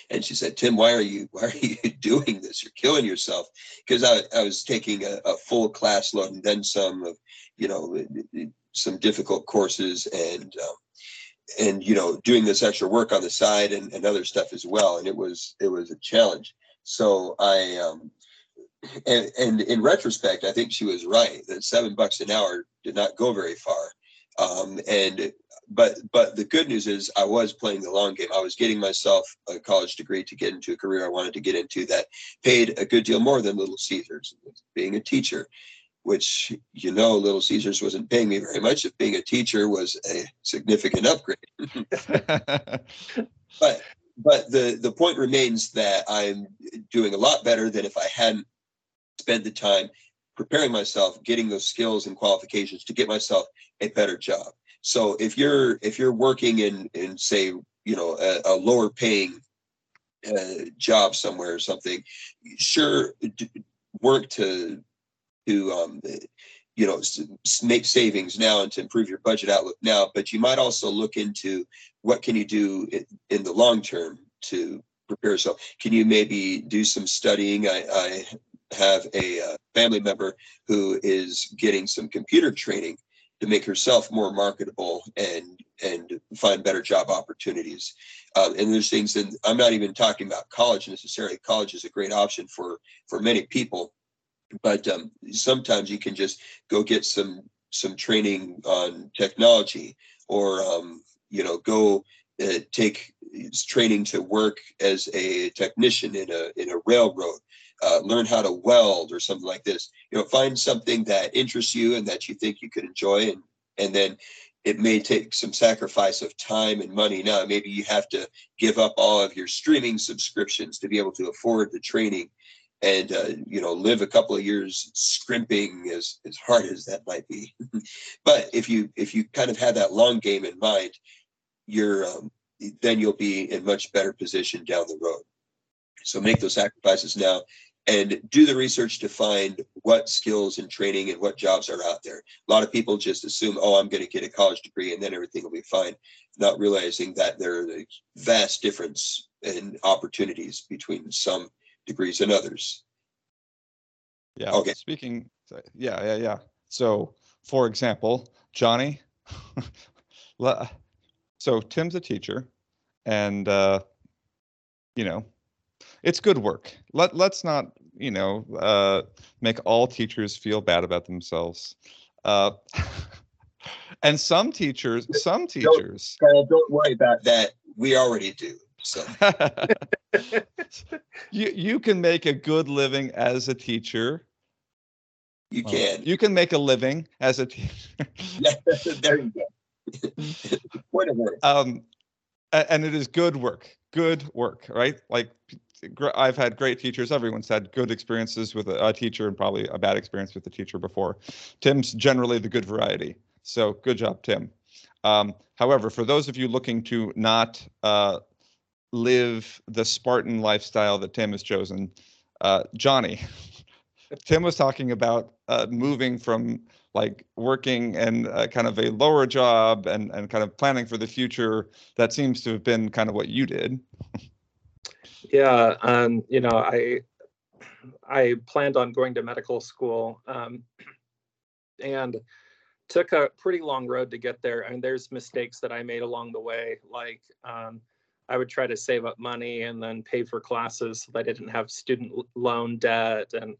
and she said, "Tim, why are you [LAUGHS] why are you doing this? You're killing yourself." Because I I was taking a, a full class load and then some of you know some difficult courses and um, and you know doing this extra work on the side and, and other stuff as well. And it was it was a challenge. So i um and, and in retrospect i think she was right that seven bucks an hour did not go very far. Um and but but the good news is i was playing the long game. I was getting myself a college degree to get into a career i wanted to get into that paid a good deal more than little caesars being a teacher which you know little caesars wasn't paying me very much. If being a teacher was a significant upgrade. [LAUGHS] But but the the point remains that i'm doing a lot better than if i hadn't spent the time preparing myself getting those skills and qualifications to get myself a better job. So if you're if you're working in in say you know a, a lower paying uh, job somewhere or something sure d- work to to um, you know make savings now and to improve your budget outlook now but you might also look into what can you do in, the long term to prepare yourself. Can you maybe do some studying? I, I have a uh, family member who is getting some computer training to make herself more marketable and and find better job opportunities. Um, and there's things and i'm not even talking about college necessarily. College is a great option for for many people but um, sometimes you can just go get some some training on technology or um, you know go uh, take training to work as a technician in a in a railroad uh, learn how to weld or something like this. You know find something that interests you and that you think you could enjoy and and then it may take some sacrifice of time and money. Now maybe you have to give up all of your streaming subscriptions to be able to afford the training and uh, you know live a couple of years scrimping as as hard as that might be. [LAUGHS] But if you if you kind of have that long game in mind you're um, then you'll be in much better position down the road. So make those sacrifices now and do the research to find what skills and training and what jobs are out there. A lot of people just assume oh i'm going to get a college degree and then everything will be fine not realizing that there are a vast difference in opportunities between some degrees and others Yeah. Okay. Speaking, yeah, yeah, yeah. So, for example, Johnny, [LAUGHS] so Tim's a teacher, and uh, you know, it's good work. Let let's not you know uh, make all teachers feel bad about themselves. Uh, [LAUGHS] and some teachers, some teachers. Carl, don't worry about that we already do so [LAUGHS] [LAUGHS] you you can make a good living as a teacher. you Well, can You can make a living as a teacher. [LAUGHS] there you go point of order um, and it is good work. Good work, right? Like I've had great teachers. Everyone's had good experiences with a, a teacher and probably a bad experience with the teacher before. Tim's generally the good variety. So good job, Tim. Um, however, for those of you looking to not uh, live the Spartan lifestyle that Tim has chosen, uh, Johnny, [LAUGHS] Tim was talking about uh, moving from like working and uh, kind of a lower job and, and kind of planning for the future. That seems to have been kind of what you did. Yeah, um, you know, I I planned on going to medical school, um, and took a pretty long road to get there. I And there's mistakes that I made along the way, like um, I would try to save up money and then pay for classes so that I didn't have student loan debt. And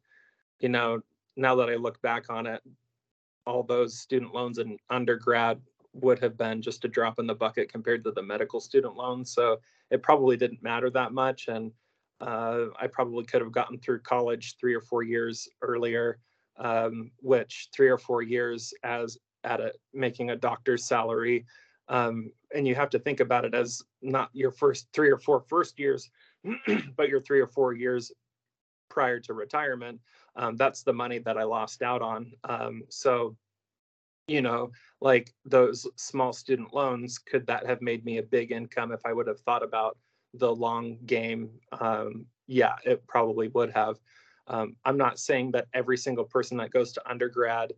you know, now that I look back on it, all those student loans in undergrad would have been just a drop in the bucket compared to the medical student loans. So it probably didn't matter that much. And Uh, I probably could have gotten through college three or four years earlier, um, which three or four years as at a making a doctor's salary. Um, and you have to think about it as not your first three or four first years, [CLEARS THROAT] but your three or four years prior to retirement. Um, that's the money that I lost out on. Um, so, you know, like those small student loans, could that have made me a big income if I would have thought about the long game? Um, yeah, it probably would have. Um, I'm not saying that every single person that goes to undergrad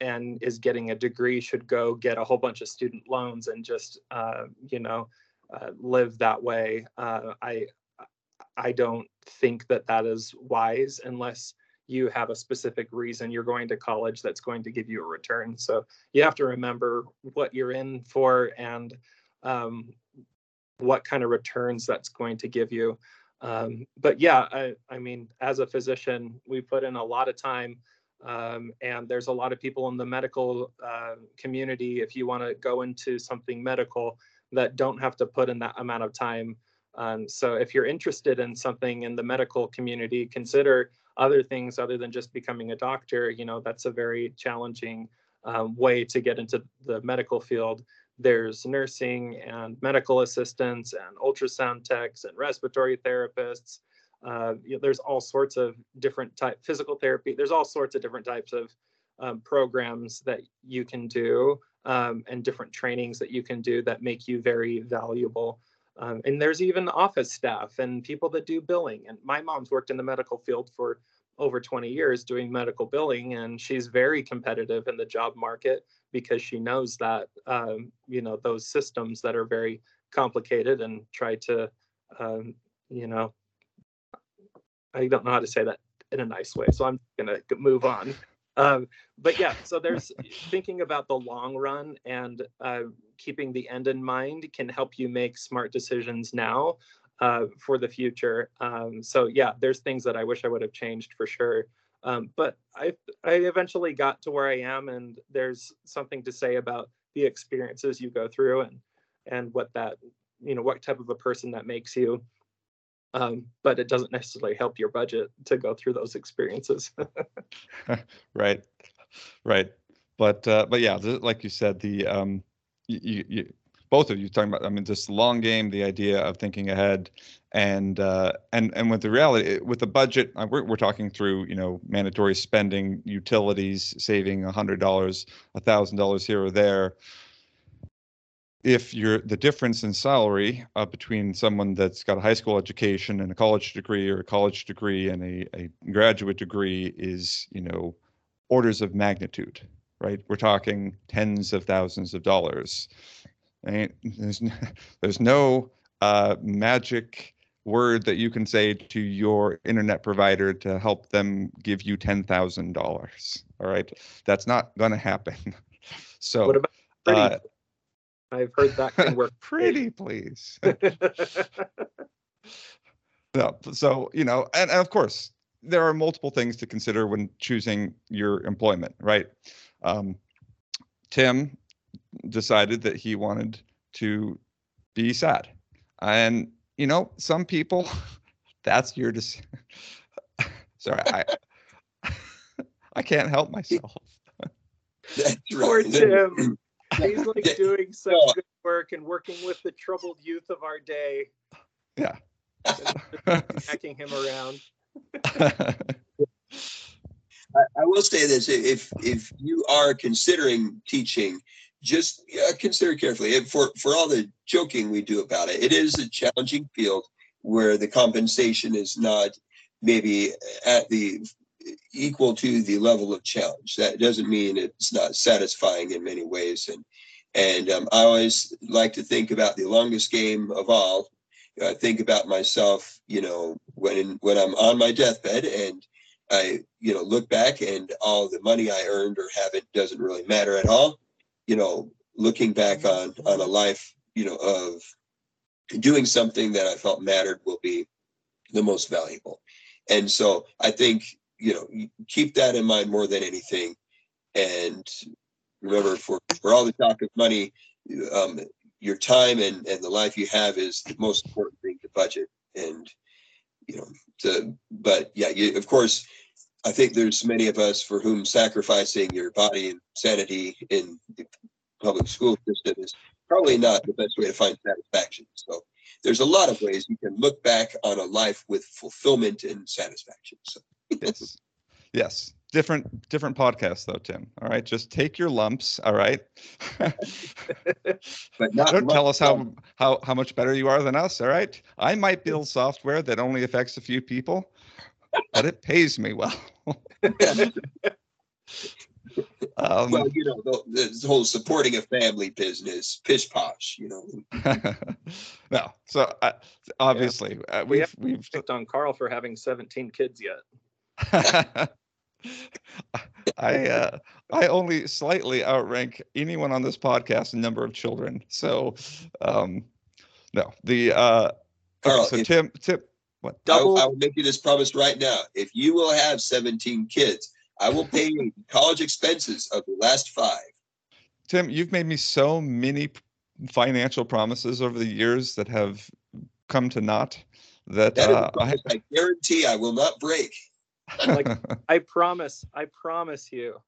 and is getting a degree should go get a whole bunch of student loans and just uh, you know uh, live that way. Uh, I I don't think that that is wise unless you have a specific reason you're going to college that's going to give you a return. So you have to remember what you're in for and um, what kind of returns that's going to give you. Um, but yeah, I, I mean, as a physician, we put in a lot of time um, and there's a lot of people in the medical uh, community, if you want to go into something medical, that don't have to put in that amount of time. Um, so if you're interested in something in the medical community, consider other things other than just becoming a doctor. You know, that's a very challenging um, way to get into the medical field. There's nursing and medical assistants and ultrasound techs and respiratory therapists uh, you know, there's all sorts of different type physical therapy. There's all sorts of different types of um, programs that you can do um, and different trainings that you can do that make you very valuable. Um, and there's even office staff and people that do billing. And my mom's worked in the medical field for over 20 years doing medical billing, and she's very competitive in the job market because she knows that um, you know those systems that are very complicated and try to um, you know I don't know how to say that in a nice way, so I'm gonna move on. Um, but yeah, so there's [LAUGHS] thinking about the long run and uh, keeping the end in mind can help you make smart decisions now uh, for the future. Um, so yeah, there's things that I wish I would have changed for sure. Um, but I I eventually got to where I am, and there's something to say about the experiences you go through and and what that you know what type of a person that makes you um, but it doesn't necessarily help your budget to go through those experiences. [LAUGHS] [LAUGHS] right, right. But uh, but yeah, like you said, the um, both of you talking about. I mean, this long game, the idea of thinking ahead, and uh, and and with the reality, with the budget, uh, we're we're talking through you know mandatory spending, utilities, saving a hundred dollars, a thousand dollars here or there if you're the difference in salary uh, between someone that's got a high school education and a college degree or a college degree and a, a graduate degree is you know orders of magnitude right? We're talking tens of thousands of dollars. And there's no, [LAUGHS] there's no uh, magic word that you can say to your internet provider to help them give you $10,000 all right? That's not going to happen. [LAUGHS] So what about uh, I've heard that can work. [LAUGHS] Pretty please. [LAUGHS] no, so you know, and, and of course, there are multiple things to consider when choosing your employment, right? Um, Tim decided that he wanted to be sad, and you know, some people, [LAUGHS] that's your decision. Sorry, I I can't help myself. That's Poor Tim. He's like doing such no. good work and working with the troubled youth of our day. Yeah. Hacking him around. [LAUGHS] I, I, will say this: if if you are considering teaching, just uh, consider carefully. for for all the joking we do about it, it is a challenging field where the compensation is not maybe at the equal to the level of challenge. That doesn't mean it's not satisfying in many ways. And and um, I always like to think about the longest game of all. I think about myself, you know, when when I'm on my deathbed and I, you know, look back and all the money I earned or haven't doesn't really matter at all. You know, looking back on on a life, you know, of doing something that I felt mattered will be the most valuable. And so I think you know keep that in mind more than anything and remember for for all the talk of money um, your time and and the life you have is the most important thing to budget and you know, but yeah, you, of course, I think there's many of us for whom sacrificing your body and sanity in the public school system is probably not the best way to find satisfaction. So there's a lot of ways you can look back on a life with fulfillment and satisfaction. So yes. Yes. Different different podcasts though, Tim. All right. Just take your lumps. All right. [LAUGHS] but not Don't tell us how how how much better you are than us. All right. I might build software that only affects a few people, but it pays me well. [LAUGHS] um, well, you know, the, this whole supporting a family business, pish posh, you know. [LAUGHS] no. So uh, obviously uh, We we've we've Picked on Carl for having 17 kids yet. [LAUGHS] I uh, I only slightly outrank anyone on this podcast in number of children. So um, no, the uh, okay, Carl, so Tim Tim what? Double. I will make you this promise right now. If you will have 17 kids, I will pay you college expenses of the last five. Tim, you've made me so many financial promises over the years that have come to naught. That, That is uh, a I, promise I guarantee I will not break. Like- [LAUGHS] I promise. I promise you.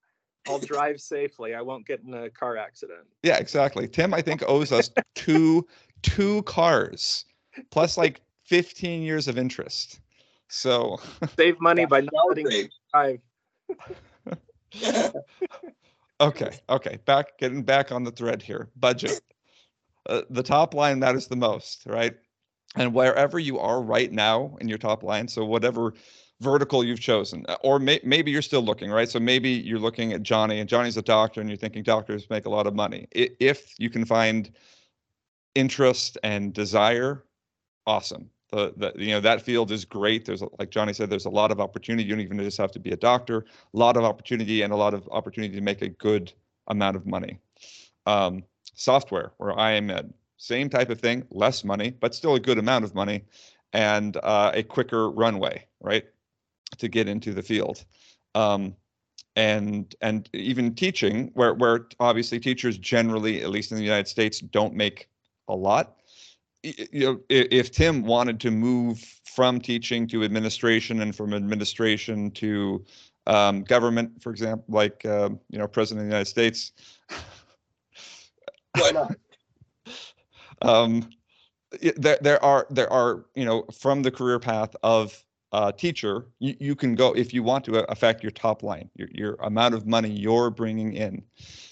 I'll drive safely. I won't get in a car accident. yeah, exactly. Tim, I think owes us two two cars plus like 15 years of interest. So [LAUGHS] Save money by not I'll letting break. drive. [LAUGHS] Okay, okay. Back getting back on the thread here. Budget. Uh, the top line matters the most, right? And wherever you are right now in your top line, so whatever vertical you've chosen, uh, or may, maybe you're still looking, right? So maybe you're looking at Johnny, and Johnny's a doctor, and you're thinking doctors make a lot of money. If you can find interest and desire, awesome. The, the you know that field is great. There's like Johnny said, there's a lot of opportunity. You don't even just have to be a doctor. A lot of opportunity and a lot of opportunity to make a good amount of money. Um, software, where I am at, same type of thing, less money, but still a good amount of money, and uh, a quicker runway, right, to get into the field. Um, and and even teaching, where where obviously teachers generally, at least in the United States, don't make a lot. You know, if Tim wanted to move from teaching to administration and from administration to um, government, for example, like uh, you know, President of the United States, Why not? Um, there there are there are you know from the career path of uh, teacher, you, you can go if you want to affect your top line, your your amount of money you're bringing in.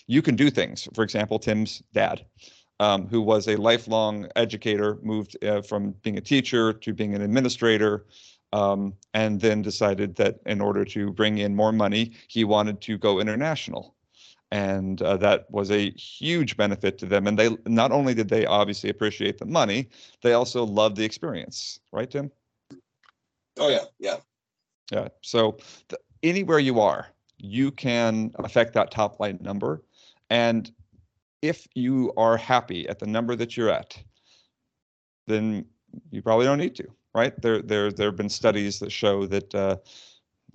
You can do things. For example, Tim's dad, um, who was a lifelong educator, moved uh, from being a teacher to being an administrator. Um, and then decided that in order to bring in more money, he wanted to go international and uh, that was a huge benefit to them and they not only did they obviously appreciate the money they also loved the experience right tim Oh yeah, yeah. yeah so th- anywhere you are you can affect that top line number and if you are happy at the number that you're at then you probably don't need to right there there there have been studies that show that uh,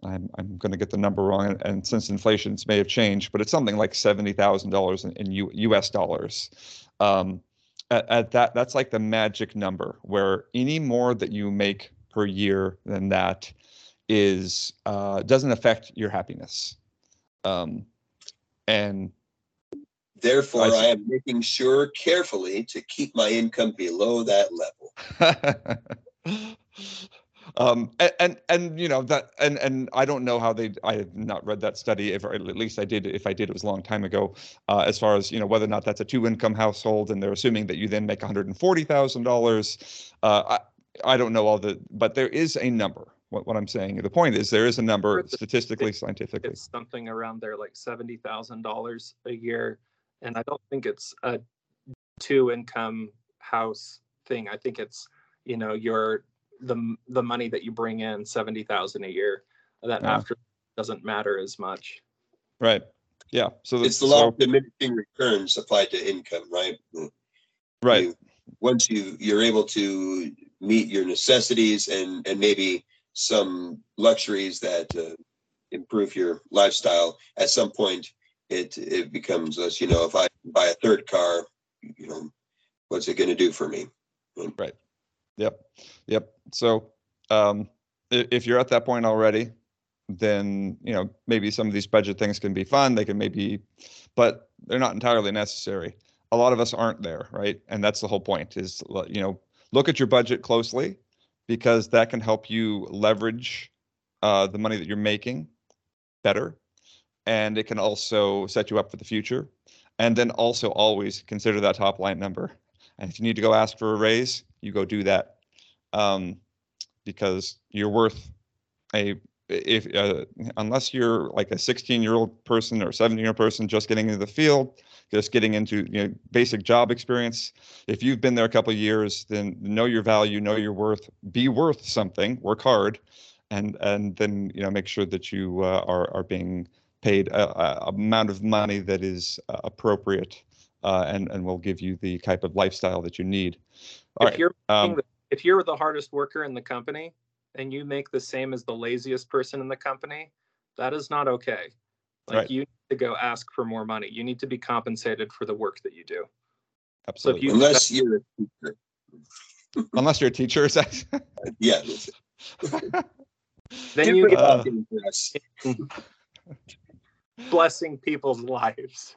I'm, I'm going to get the number wrong, and, since inflations may have changed, but it's something like seventy thousand dollars in, in U, U.S. dollars. Um, at, at that, that's like the magic number, where any more that you make per year than that is uh, doesn't affect your happiness. Um, and Therefore, I. I am making sure carefully to keep my income below that level. [LAUGHS] um and, and and you know that and and i don't know how they i have not read that study if or at least i did if i did it was a long time ago. Uh, as far as you know whether or not that's a two income household and they're assuming that you then make $140000 uh, I, I don't know all the but there is a number. What, what i'm saying the point is there is a number statistically scientifically. It's something around there like seventy thousand dollars a year, and I don't think it's a two income house thing. I think it's you know your the the money that you bring in seventy thousand a year that Yeah. after doesn't matter as much. right yeah so It's the so- law of diminishing returns applied to income, right? right You- once you you're able to meet your necessities and and maybe some luxuries that uh, improve your lifestyle, at some point it it becomes us. You know, if I buy a third car, you know, what's it going to do for me? Yep. Yep. So um, if you're at that point already, then you know maybe some of these budget things can be fun. They can maybe, but they're not entirely necessary. A lot of us aren't there, right? And that's the whole point. Is you know look at your budget closely because that can help you leverage uh, the money that you're making better, and it can also set you up for the future. And then also always consider that top line number. And if you need to go ask for a raise, you go do that um, because you're worth a if uh, unless you're like a 16 year old person or 17 year old person just getting into the field just getting into you know basic job experience if you've been there a couple years then know your value know your worth be worth something work hard and and then you know make sure that you uh, are are being paid a, a amount of money that is uh, appropriate uh, and and will give you the type of lifestyle that you need right, you're um, the, if you're the hardest worker in the company and you make the same as the laziest person in the company, that is not okay. Like Right. you need to go ask for more money. You need to be compensated for the work that you do. absolutely you- Unless you're, a teacher. [LAUGHS] unless you're a teacher is that yeah. Then you it get up blessing people's lives.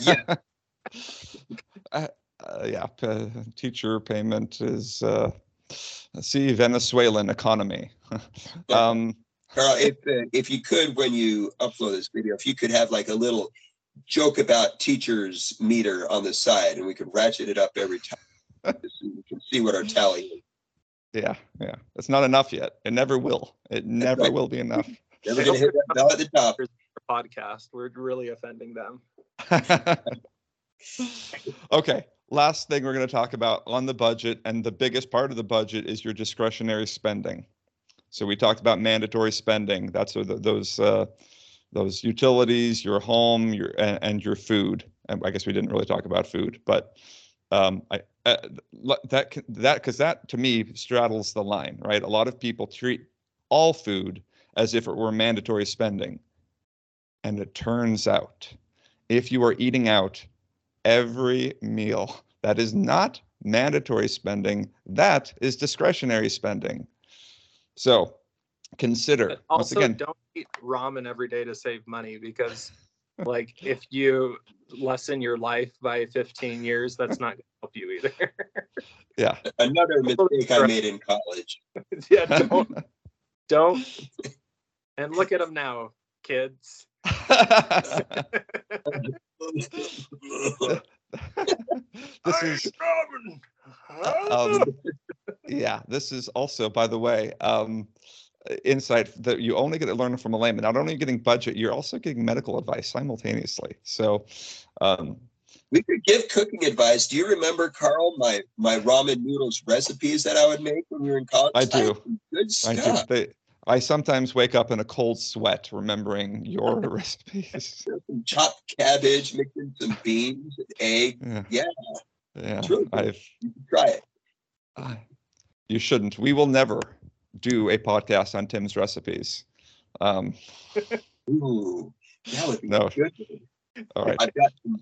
Yeah. [LAUGHS] uh, yeah, p- teacher payment is uh, see Venezuelan economy. [LAUGHS] um, Carl, if uh, if you could, when you upload this video, if you could have like a little joke about teachers meter on the side, and we could ratchet it up every time, so we can see what our tally is. yeah, yeah, it's not enough yet. It never will. It never right. will be enough. Never gonna hit that bell at the top. [LAUGHS] Podcast. We're really offending them. [LAUGHS] okay, last thing we're going to talk about on the budget, and the biggest part of the budget is your discretionary spending. So we talked about mandatory spending. That's those uh, those utilities, your home, your and, and your food. And I guess we didn't really talk about food, but um, I uh, that that because that to me straddles the line, right? A lot of people treat all food as if it were mandatory spending, and it turns out if you are eating out every meal. That is not mandatory spending. That is discretionary spending. So consider But once also, again. don't eat ramen every day to save money because, like, if you lessen your life by 15 years, that's not going to help you either. Yeah. Another mistake I made in college. [LAUGHS] yeah, don't, [LAUGHS] don't. And look at them now, kids. [LAUGHS] this is um, yeah. This is also, by the way, um, insight that you only get to learn from a layman. Not only are you getting budget, you're also getting medical advice simultaneously. So, um, We could give cooking advice. Do you remember, Carl, my my ramen noodles recipes that I would make when we were in college? I do. Good I do. stuff. They, I sometimes wake up in a cold sweat remembering your recipes. [LAUGHS] Some chopped cabbage, mixed in some beans, and egg. Yeah. Yeah. Yeah. Really. I've You try it. I- you shouldn't. We will never do a podcast on Tim's recipes. Um, [LAUGHS] Ooh, that would be No. good. all right. I've got some,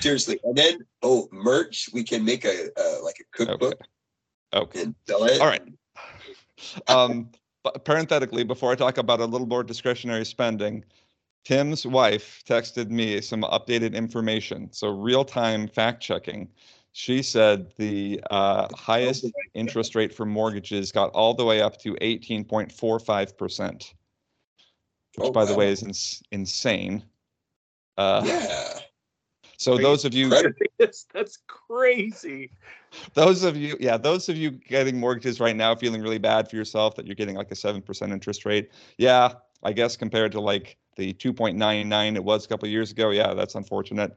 seriously. And then, oh, merch. We can make a uh, like a cookbook Okay. and sell it. All right. [LAUGHS] Um, but parenthetically, before I talk about a little more discretionary spending, Tim's wife texted me some updated information. So real time fact checking. She said the uh, highest interest rate for mortgages got all the way up to 18.45%, which, Oh, by the way, is ins- insane. Uh, Yeah. So those of you, [LAUGHS] that's crazy. Those of you, yeah, those of you getting mortgages right now, feeling really bad for yourself that you're getting like a seven percent interest rate. Yeah, I guess compared to like the 2.99 it was a couple of years ago, yeah, that's unfortunate.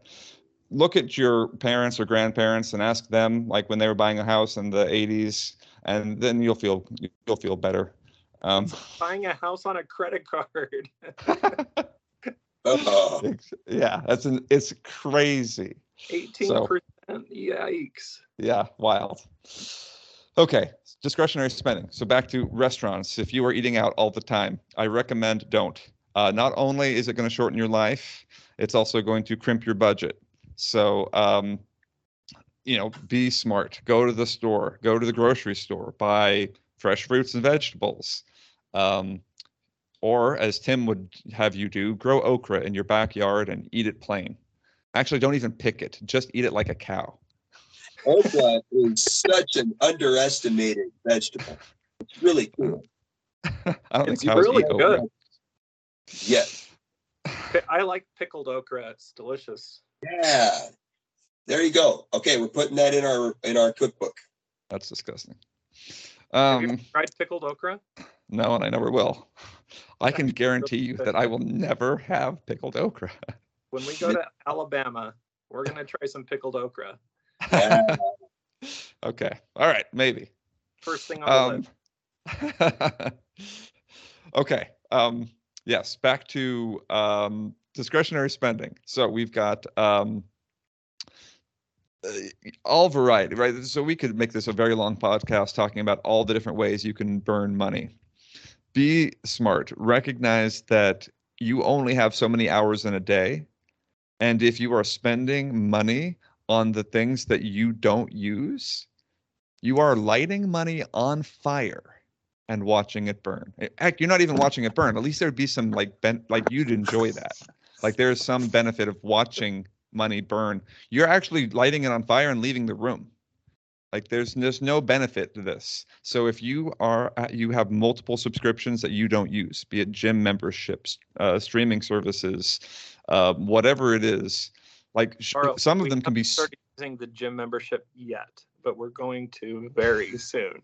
Look at your parents or grandparents and ask them like when they were buying a house in the 80s, and then you'll feel you'll feel better. Um, Buying a house on a credit card. [LAUGHS] [LAUGHS] Oh, yeah, that's an it's crazy. 18%. [LAUGHS] Yikes. Yeah, wild. Okay, discretionary spending. So back to restaurants. If you are eating out all the time, I recommend don't. Uh, not only is it going to shorten your life, it's also going to crimp your budget. So, um, you know, be smart. Go to the store. Go to the grocery store. Buy fresh fruits and vegetables. Um, or as Tim would have you do, grow okra in your backyard and eat it plain. Actually, don't even pick it; just eat it like a cow. [LAUGHS] Okra is such an underestimated vegetable. It's really cool. I don't It's think cows really eat okra. good. Yes. Pi- I like pickled okra. It's delicious. Yeah. There you go. Okay, we're putting that in our in our cookbook. That's disgusting. Have you Um, ever tried pickled okra? no, and I never will. I can [LAUGHS] guarantee you that I will never have pickled okra. [LAUGHS] When we go to Alabama, we're gonna try some pickled okra. [LAUGHS] Okay. All right. Maybe. First thing on the Um, list. [LAUGHS] okay. Um, yes. Back to um, discretionary spending. So we've got um, uh, all variety, right? So we could make this a very long podcast talking about all the different ways you can burn money. Be smart. Recognize that you only have so many hours in a day. And if you are spending money on the things that you don't use, you are lighting money on fire and watching it burn. Eh, Heck, you're not even watching it burn. At least there'd be some like ben- like you'd enjoy that. Like there's some benefit of watching money burn. You're actually lighting it on fire and leaving the room. Like there's there's no benefit to this. So if you are uh, you have multiple subscriptions that you don't use, be it gym memberships, uh, streaming services, uh, whatever it is, like sh- Carl, some of them can be. started using the gym membership yet, but we're going to very [LAUGHS] soon.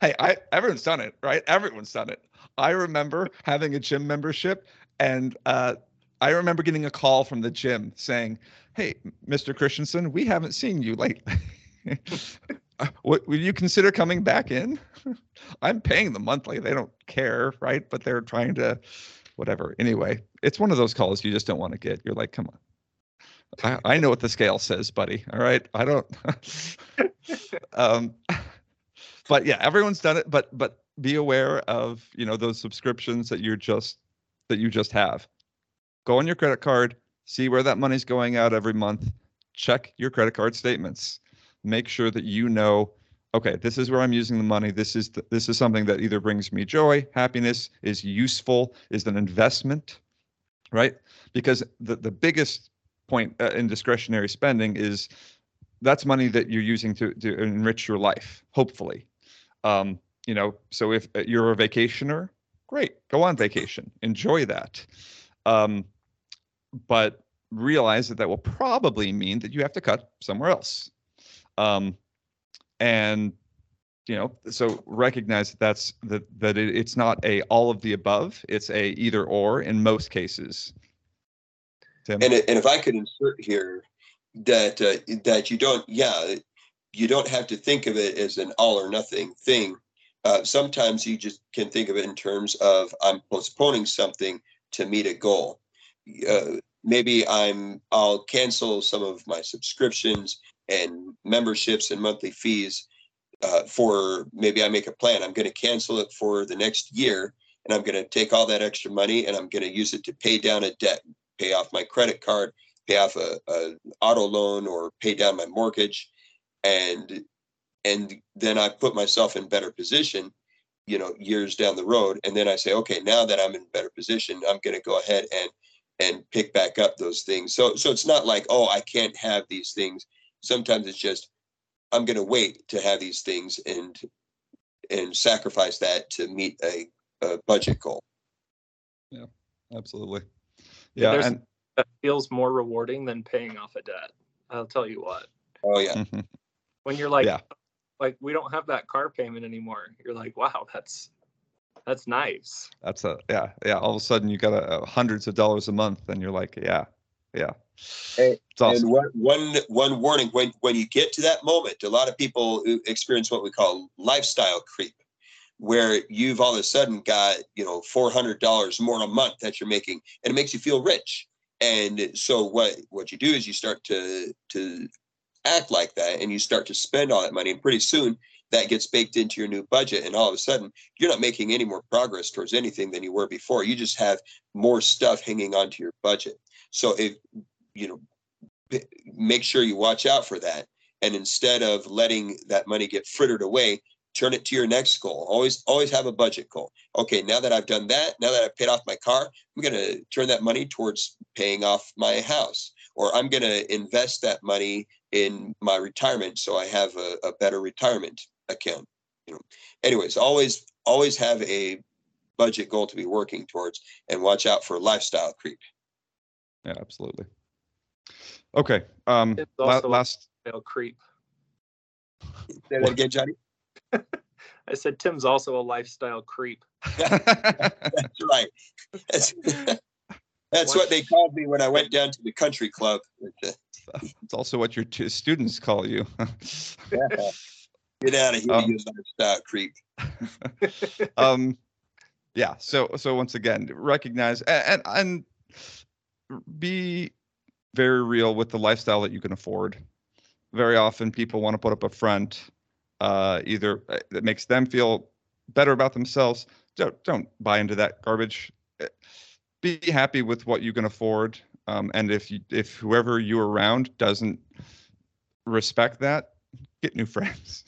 Hey, I everyone's done it, right? Everyone's done it. I remember having a gym membership, and uh, I remember getting a call from the gym saying, "Hey, Mr. Christensen, we haven't seen you lately. [LAUGHS] Uh, Would would you consider coming back in? [LAUGHS] I'm paying them monthly. They don't care, right? But they're trying to, whatever. Anyway, it's one of those calls you just don't want to get. You're like, come on. I, I know what the scale says, buddy. All right. I don't. [LAUGHS] um, but yeah, everyone's done it. But but be aware of you know those subscriptions that you're just that you just have. Go on your credit card, see where that money's going out every month. Check your credit card statements. Make sure that you know, okay, this is where I'm using the money. This is th- this is something that either brings me joy, happiness, is useful, is an investment, right? Because the the biggest point uh, in discretionary spending is that's money that you're using to to enrich your life, hopefully. Um, you know, so if uh, you're a vacationer, great, go on vacation, enjoy that. Um, but realize that that will probably mean that you have to cut somewhere else. Um, and you know, so recognize that that's that that it, it's not a all of the above. It's a either or in most cases. Tim? And, and if I could insert here that uh, that you don't, yeah, you don't have to think of it as an all or nothing thing. Uh, sometimes you just can think of it in terms of I'm postponing something to meet a goal. Uh, maybe I'm I'll cancel some of my subscriptions and memberships and monthly fees uh, for maybe I make a plan. I'm going to cancel it for the next year, and I'm going to take all that extra money and I'm going to use it to pay down a debt pay off my credit card, pay off a, a auto loan, or pay down my mortgage, and and then I put myself in better position, you know, years down the road, and then I say, okay, now that I'm in better position, I'm going to go ahead and and pick back up those things. So so it's not like oh I can't have these things. Sometimes it's just I'm going to wait to have these things and and sacrifice that to meet a, a budget goal. Yeah, absolutely. Yeah, Yeah, and That feels more rewarding than paying off a debt. I'll tell you what. Oh yeah. mhm. When you're like, Yeah. like we don't have that car payment anymore. You're like, wow, that's that's nice. that's a yeah yeah. All of a sudden you got a, a hundreds of dollars a month, and you're like, yeah, yeah. Hey, It's awesome. And one, one, one warning: when when you get to that moment, a lot of people uh, experience what we call lifestyle creep, where you've all of a sudden got you know four hundred dollars more a month that you're making, and it makes you feel rich. And so what what you do is you start to to act like that, and you start to spend all that money, and pretty soon that gets baked into your new budget, and all of a sudden you're not making any more progress towards anything than you were before. You just have more stuff hanging onto your budget. So if you know make sure you watch out for that and instead of letting that money get frittered away turn it to your next goal. Always, always have a budget goal. Okay, now that I've done that, now that I've paid off my car, I'm going to turn that money towards paying off my house, or I'm going to invest that money in my retirement so I have a, a better retirement account. You know, anyways, always, always have a budget goal to be working towards, and watch out for lifestyle creep. Yeah, absolutely. Okay. Um, It's la- also- last. They'll creep. Say that again, Johnny. [LAUGHS] I said Tim's also a lifestyle creep. [LAUGHS] [LAUGHS] That's right. That's, that's what they called me when I went down to the country club. it's also what your t- students call you. Get out of here, Um, you lifestyle creep. um, yeah. So so once again, recognize a- and and be very real with the lifestyle that you can afford. Very often, people want to put up a front, uh, either uh, that makes them feel better about themselves. Don't don't buy into that garbage. Uh, Be happy with what you can afford, um, and if you, if whoever you're around doesn't respect that, get new [LAUGHS] friends.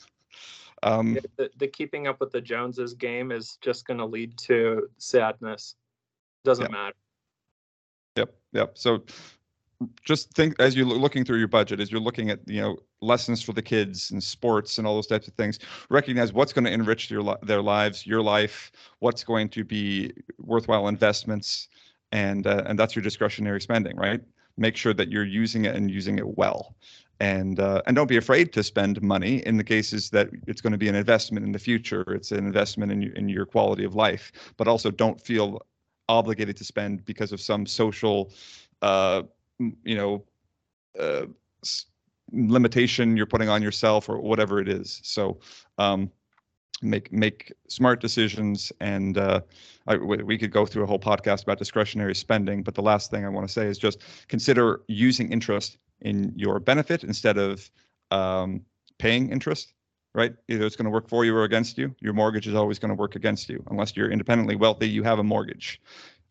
Um, Yeah, The, the keeping up with the Joneses game is just going to lead to sadness. Doesn't Yeah. matter. Yep, yep. So just think as you're looking through your budget, as you're looking at you know lessons for the kids and sports and all those types of things, recognize what's going to enrich your their lives, your life, what's going to be worthwhile investments, and uh, and that's your discretionary spending, right? Make sure that you're using it and using it well, and uh, and don't be afraid to spend money in the cases that it's going to be an investment in the future. It's an investment in your, in your quality of life, but also don't feel obligated to spend because of some social uh you know uh limitation you're putting on yourself or whatever it is so um make make smart decisions and uh I, we could go through a whole podcast about discretionary spending but the last thing i want to say is just consider using interest in your benefit instead of um paying interest right? Either it's going to work for you or against you. Your mortgage is always going to work against you. Unless you're independently wealthy, you have a mortgage.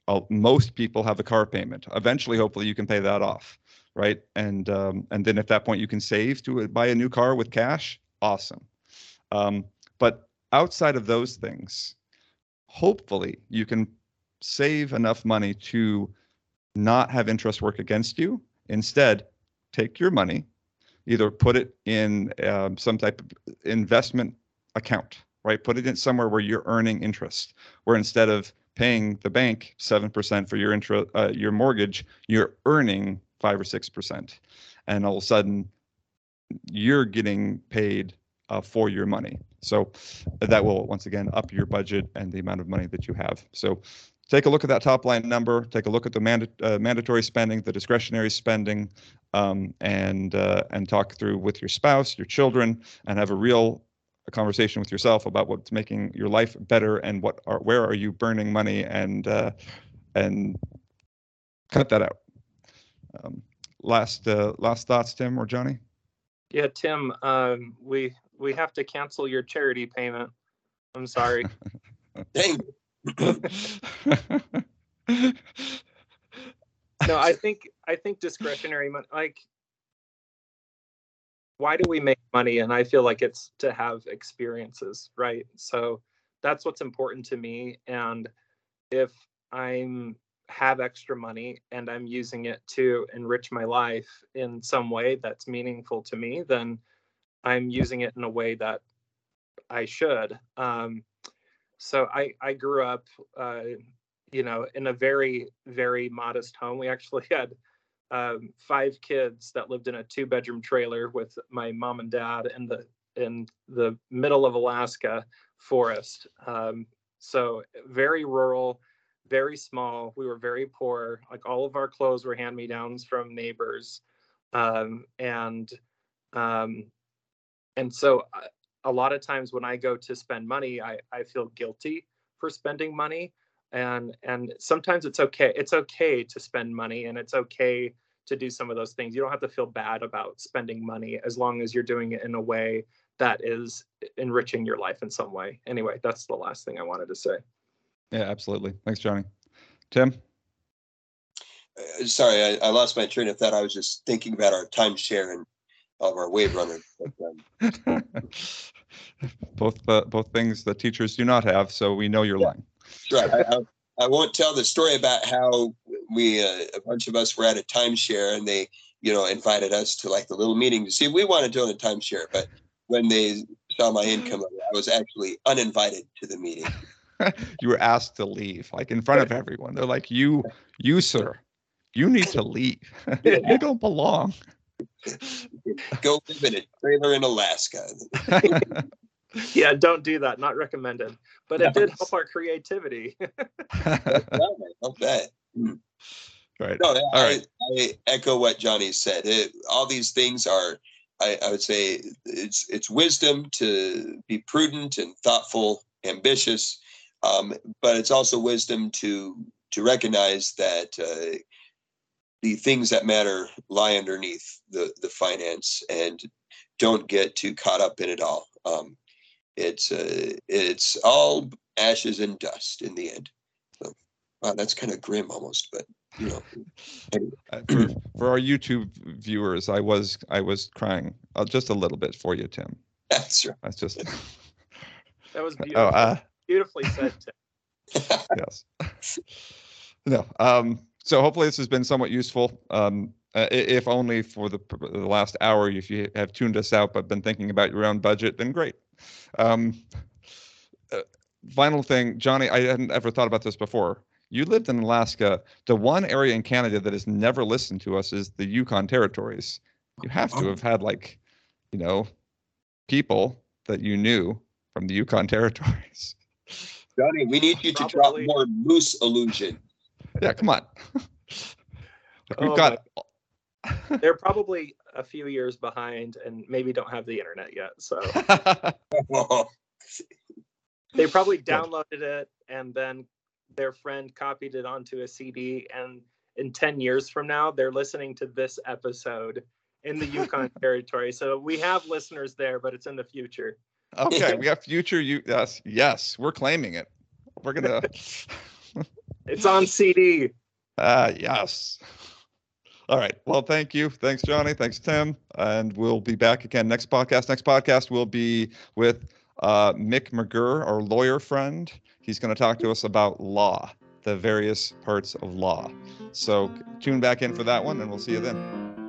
Uh, most people have a car payment. Eventually, hopefully, you can pay that off, right? And um, and then at that point, you can save to buy a new car with cash. Awesome. Um, but outside of those things, hopefully, you can save enough money to not have interest work against you. Instead, take your money, either put it in um, some type of investment account, right? Put it in somewhere where you're earning interest, where instead of paying the bank seven percent for your intro, uh, your mortgage, you're earning five or six percent, and all of a sudden, you're getting paid uh, for your money. So that will once again up your budget and the amount of money that you have. So take a look at that top line number. Take a look at the manda- uh, mandatory spending, the discretionary spending, um, and uh, and talk through with your spouse, your children, and have a real conversation with yourself about what's making your life better and what are where are you burning money and uh, and cut that out. Um, last uh, last thoughts, Tim or Johnny? Yeah, Tim, um, we we have to cancel your charity payment. I'm sorry. [LAUGHS] Dang, [LAUGHS] no, I think I think discretionary money like why do we make money? And I feel like it's to have experiences, right? So that's what's important to me. And if I'm have extra money and I'm using it to enrich my life in some way that's meaningful to me, then I'm using it in a way that I should. Um, so I I grew up, uh, you know, in a very very modest home. We actually [LAUGHS] had um, five kids that lived in a two bedroom trailer with my mom and dad in the in the middle of Alaska forest. Um, so very rural, very small. We were very poor. Like all of our clothes were hand me downs from neighbors, um, and um, and so uh, a lot of times when I go to spend money, I I feel guilty for spending money and and sometimes it's okay it's okay to spend money and it's okay to do some of those things you don't have to feel bad about spending money as long as you're doing it in a way that is enriching your life in some way anyway that's the last thing i wanted to say Yeah, absolutely. Thanks, Johnny. Tim? Uh, sorry, I, I lost my train of thought. I was just thinking about our timeshare and all of our wave runners. [LAUGHS] But, um, both uh, both things that teachers do not have. So we know you're lying. Right. I, I, I won't tell the story about how we uh, a bunch of us were at a timeshare and they you know invited us to like the little meeting to see we wanted to own a timeshare, but when they saw my income, I was actually uninvited to the meeting. [LAUGHS] you were asked to leave, like in front of everyone. They're like, "You, you, sir, you need to leave. [LAUGHS] you don't belong." Go live in a trailer in Alaska. [LAUGHS] [LAUGHS] yeah, don't do that. Not recommended. But it did help our creativity. [LAUGHS] [LAUGHS] I'll. Right. No, All I, right. I echo what Johnny said. It, all these things are, I, I would say, it's it's wisdom to be prudent and thoughtful, ambitious, um, but it's also wisdom to to recognize that uh, the things that matter lie underneath the the finance, and don't get too caught up in it all. Um, it's uh, it's all ashes and dust in the end. So, wow, that's kind of grim almost, but you know. anyway. [LAUGHS] Uh, for, for our YouTube viewers, I was I was crying uh, just a little bit for you, Tim. [LAUGHS] That's right. That's just [LAUGHS] That was oh beautiful. uh, beautifully said. Tim. yes. No. Um, so hopefully this has been somewhat useful. Um, uh, if only for the, the last hour, if you have tuned us out but been thinking about your own budget, then great. Um, uh, final thing, Johnny, I hadn't ever thought about this before. You lived in Alaska. The one area in Canada that has never listened to us is the Yukon territories. You have to Oh. have had like, you know, people that you knew from the Yukon [LAUGHS] territories. Johnny, we need you to drop more moose illusion. Yeah, come on. [LAUGHS] Like, We've Oh got They're probably a few years behind and maybe don't have the internet yet. So [LAUGHS] they probably downloaded it and then their friend copied it onto a CD. And in 10 years from now, they're listening to this episode in the Yukon [LAUGHS] territory. So we have listeners there, but it's in the future. okay, [LAUGHS] we got future you yes, yes, we're claiming it. We're gonna It's on CD. uh yes. All right. Well, thank you. Thanks, Johnny. Thanks, Tim. And we'll be back again next podcast. Next podcast will be with uh, Mick McGurr, our lawyer friend. He's going to talk to us about law, the various parts of law. So tune back in for that one, and we'll see you then.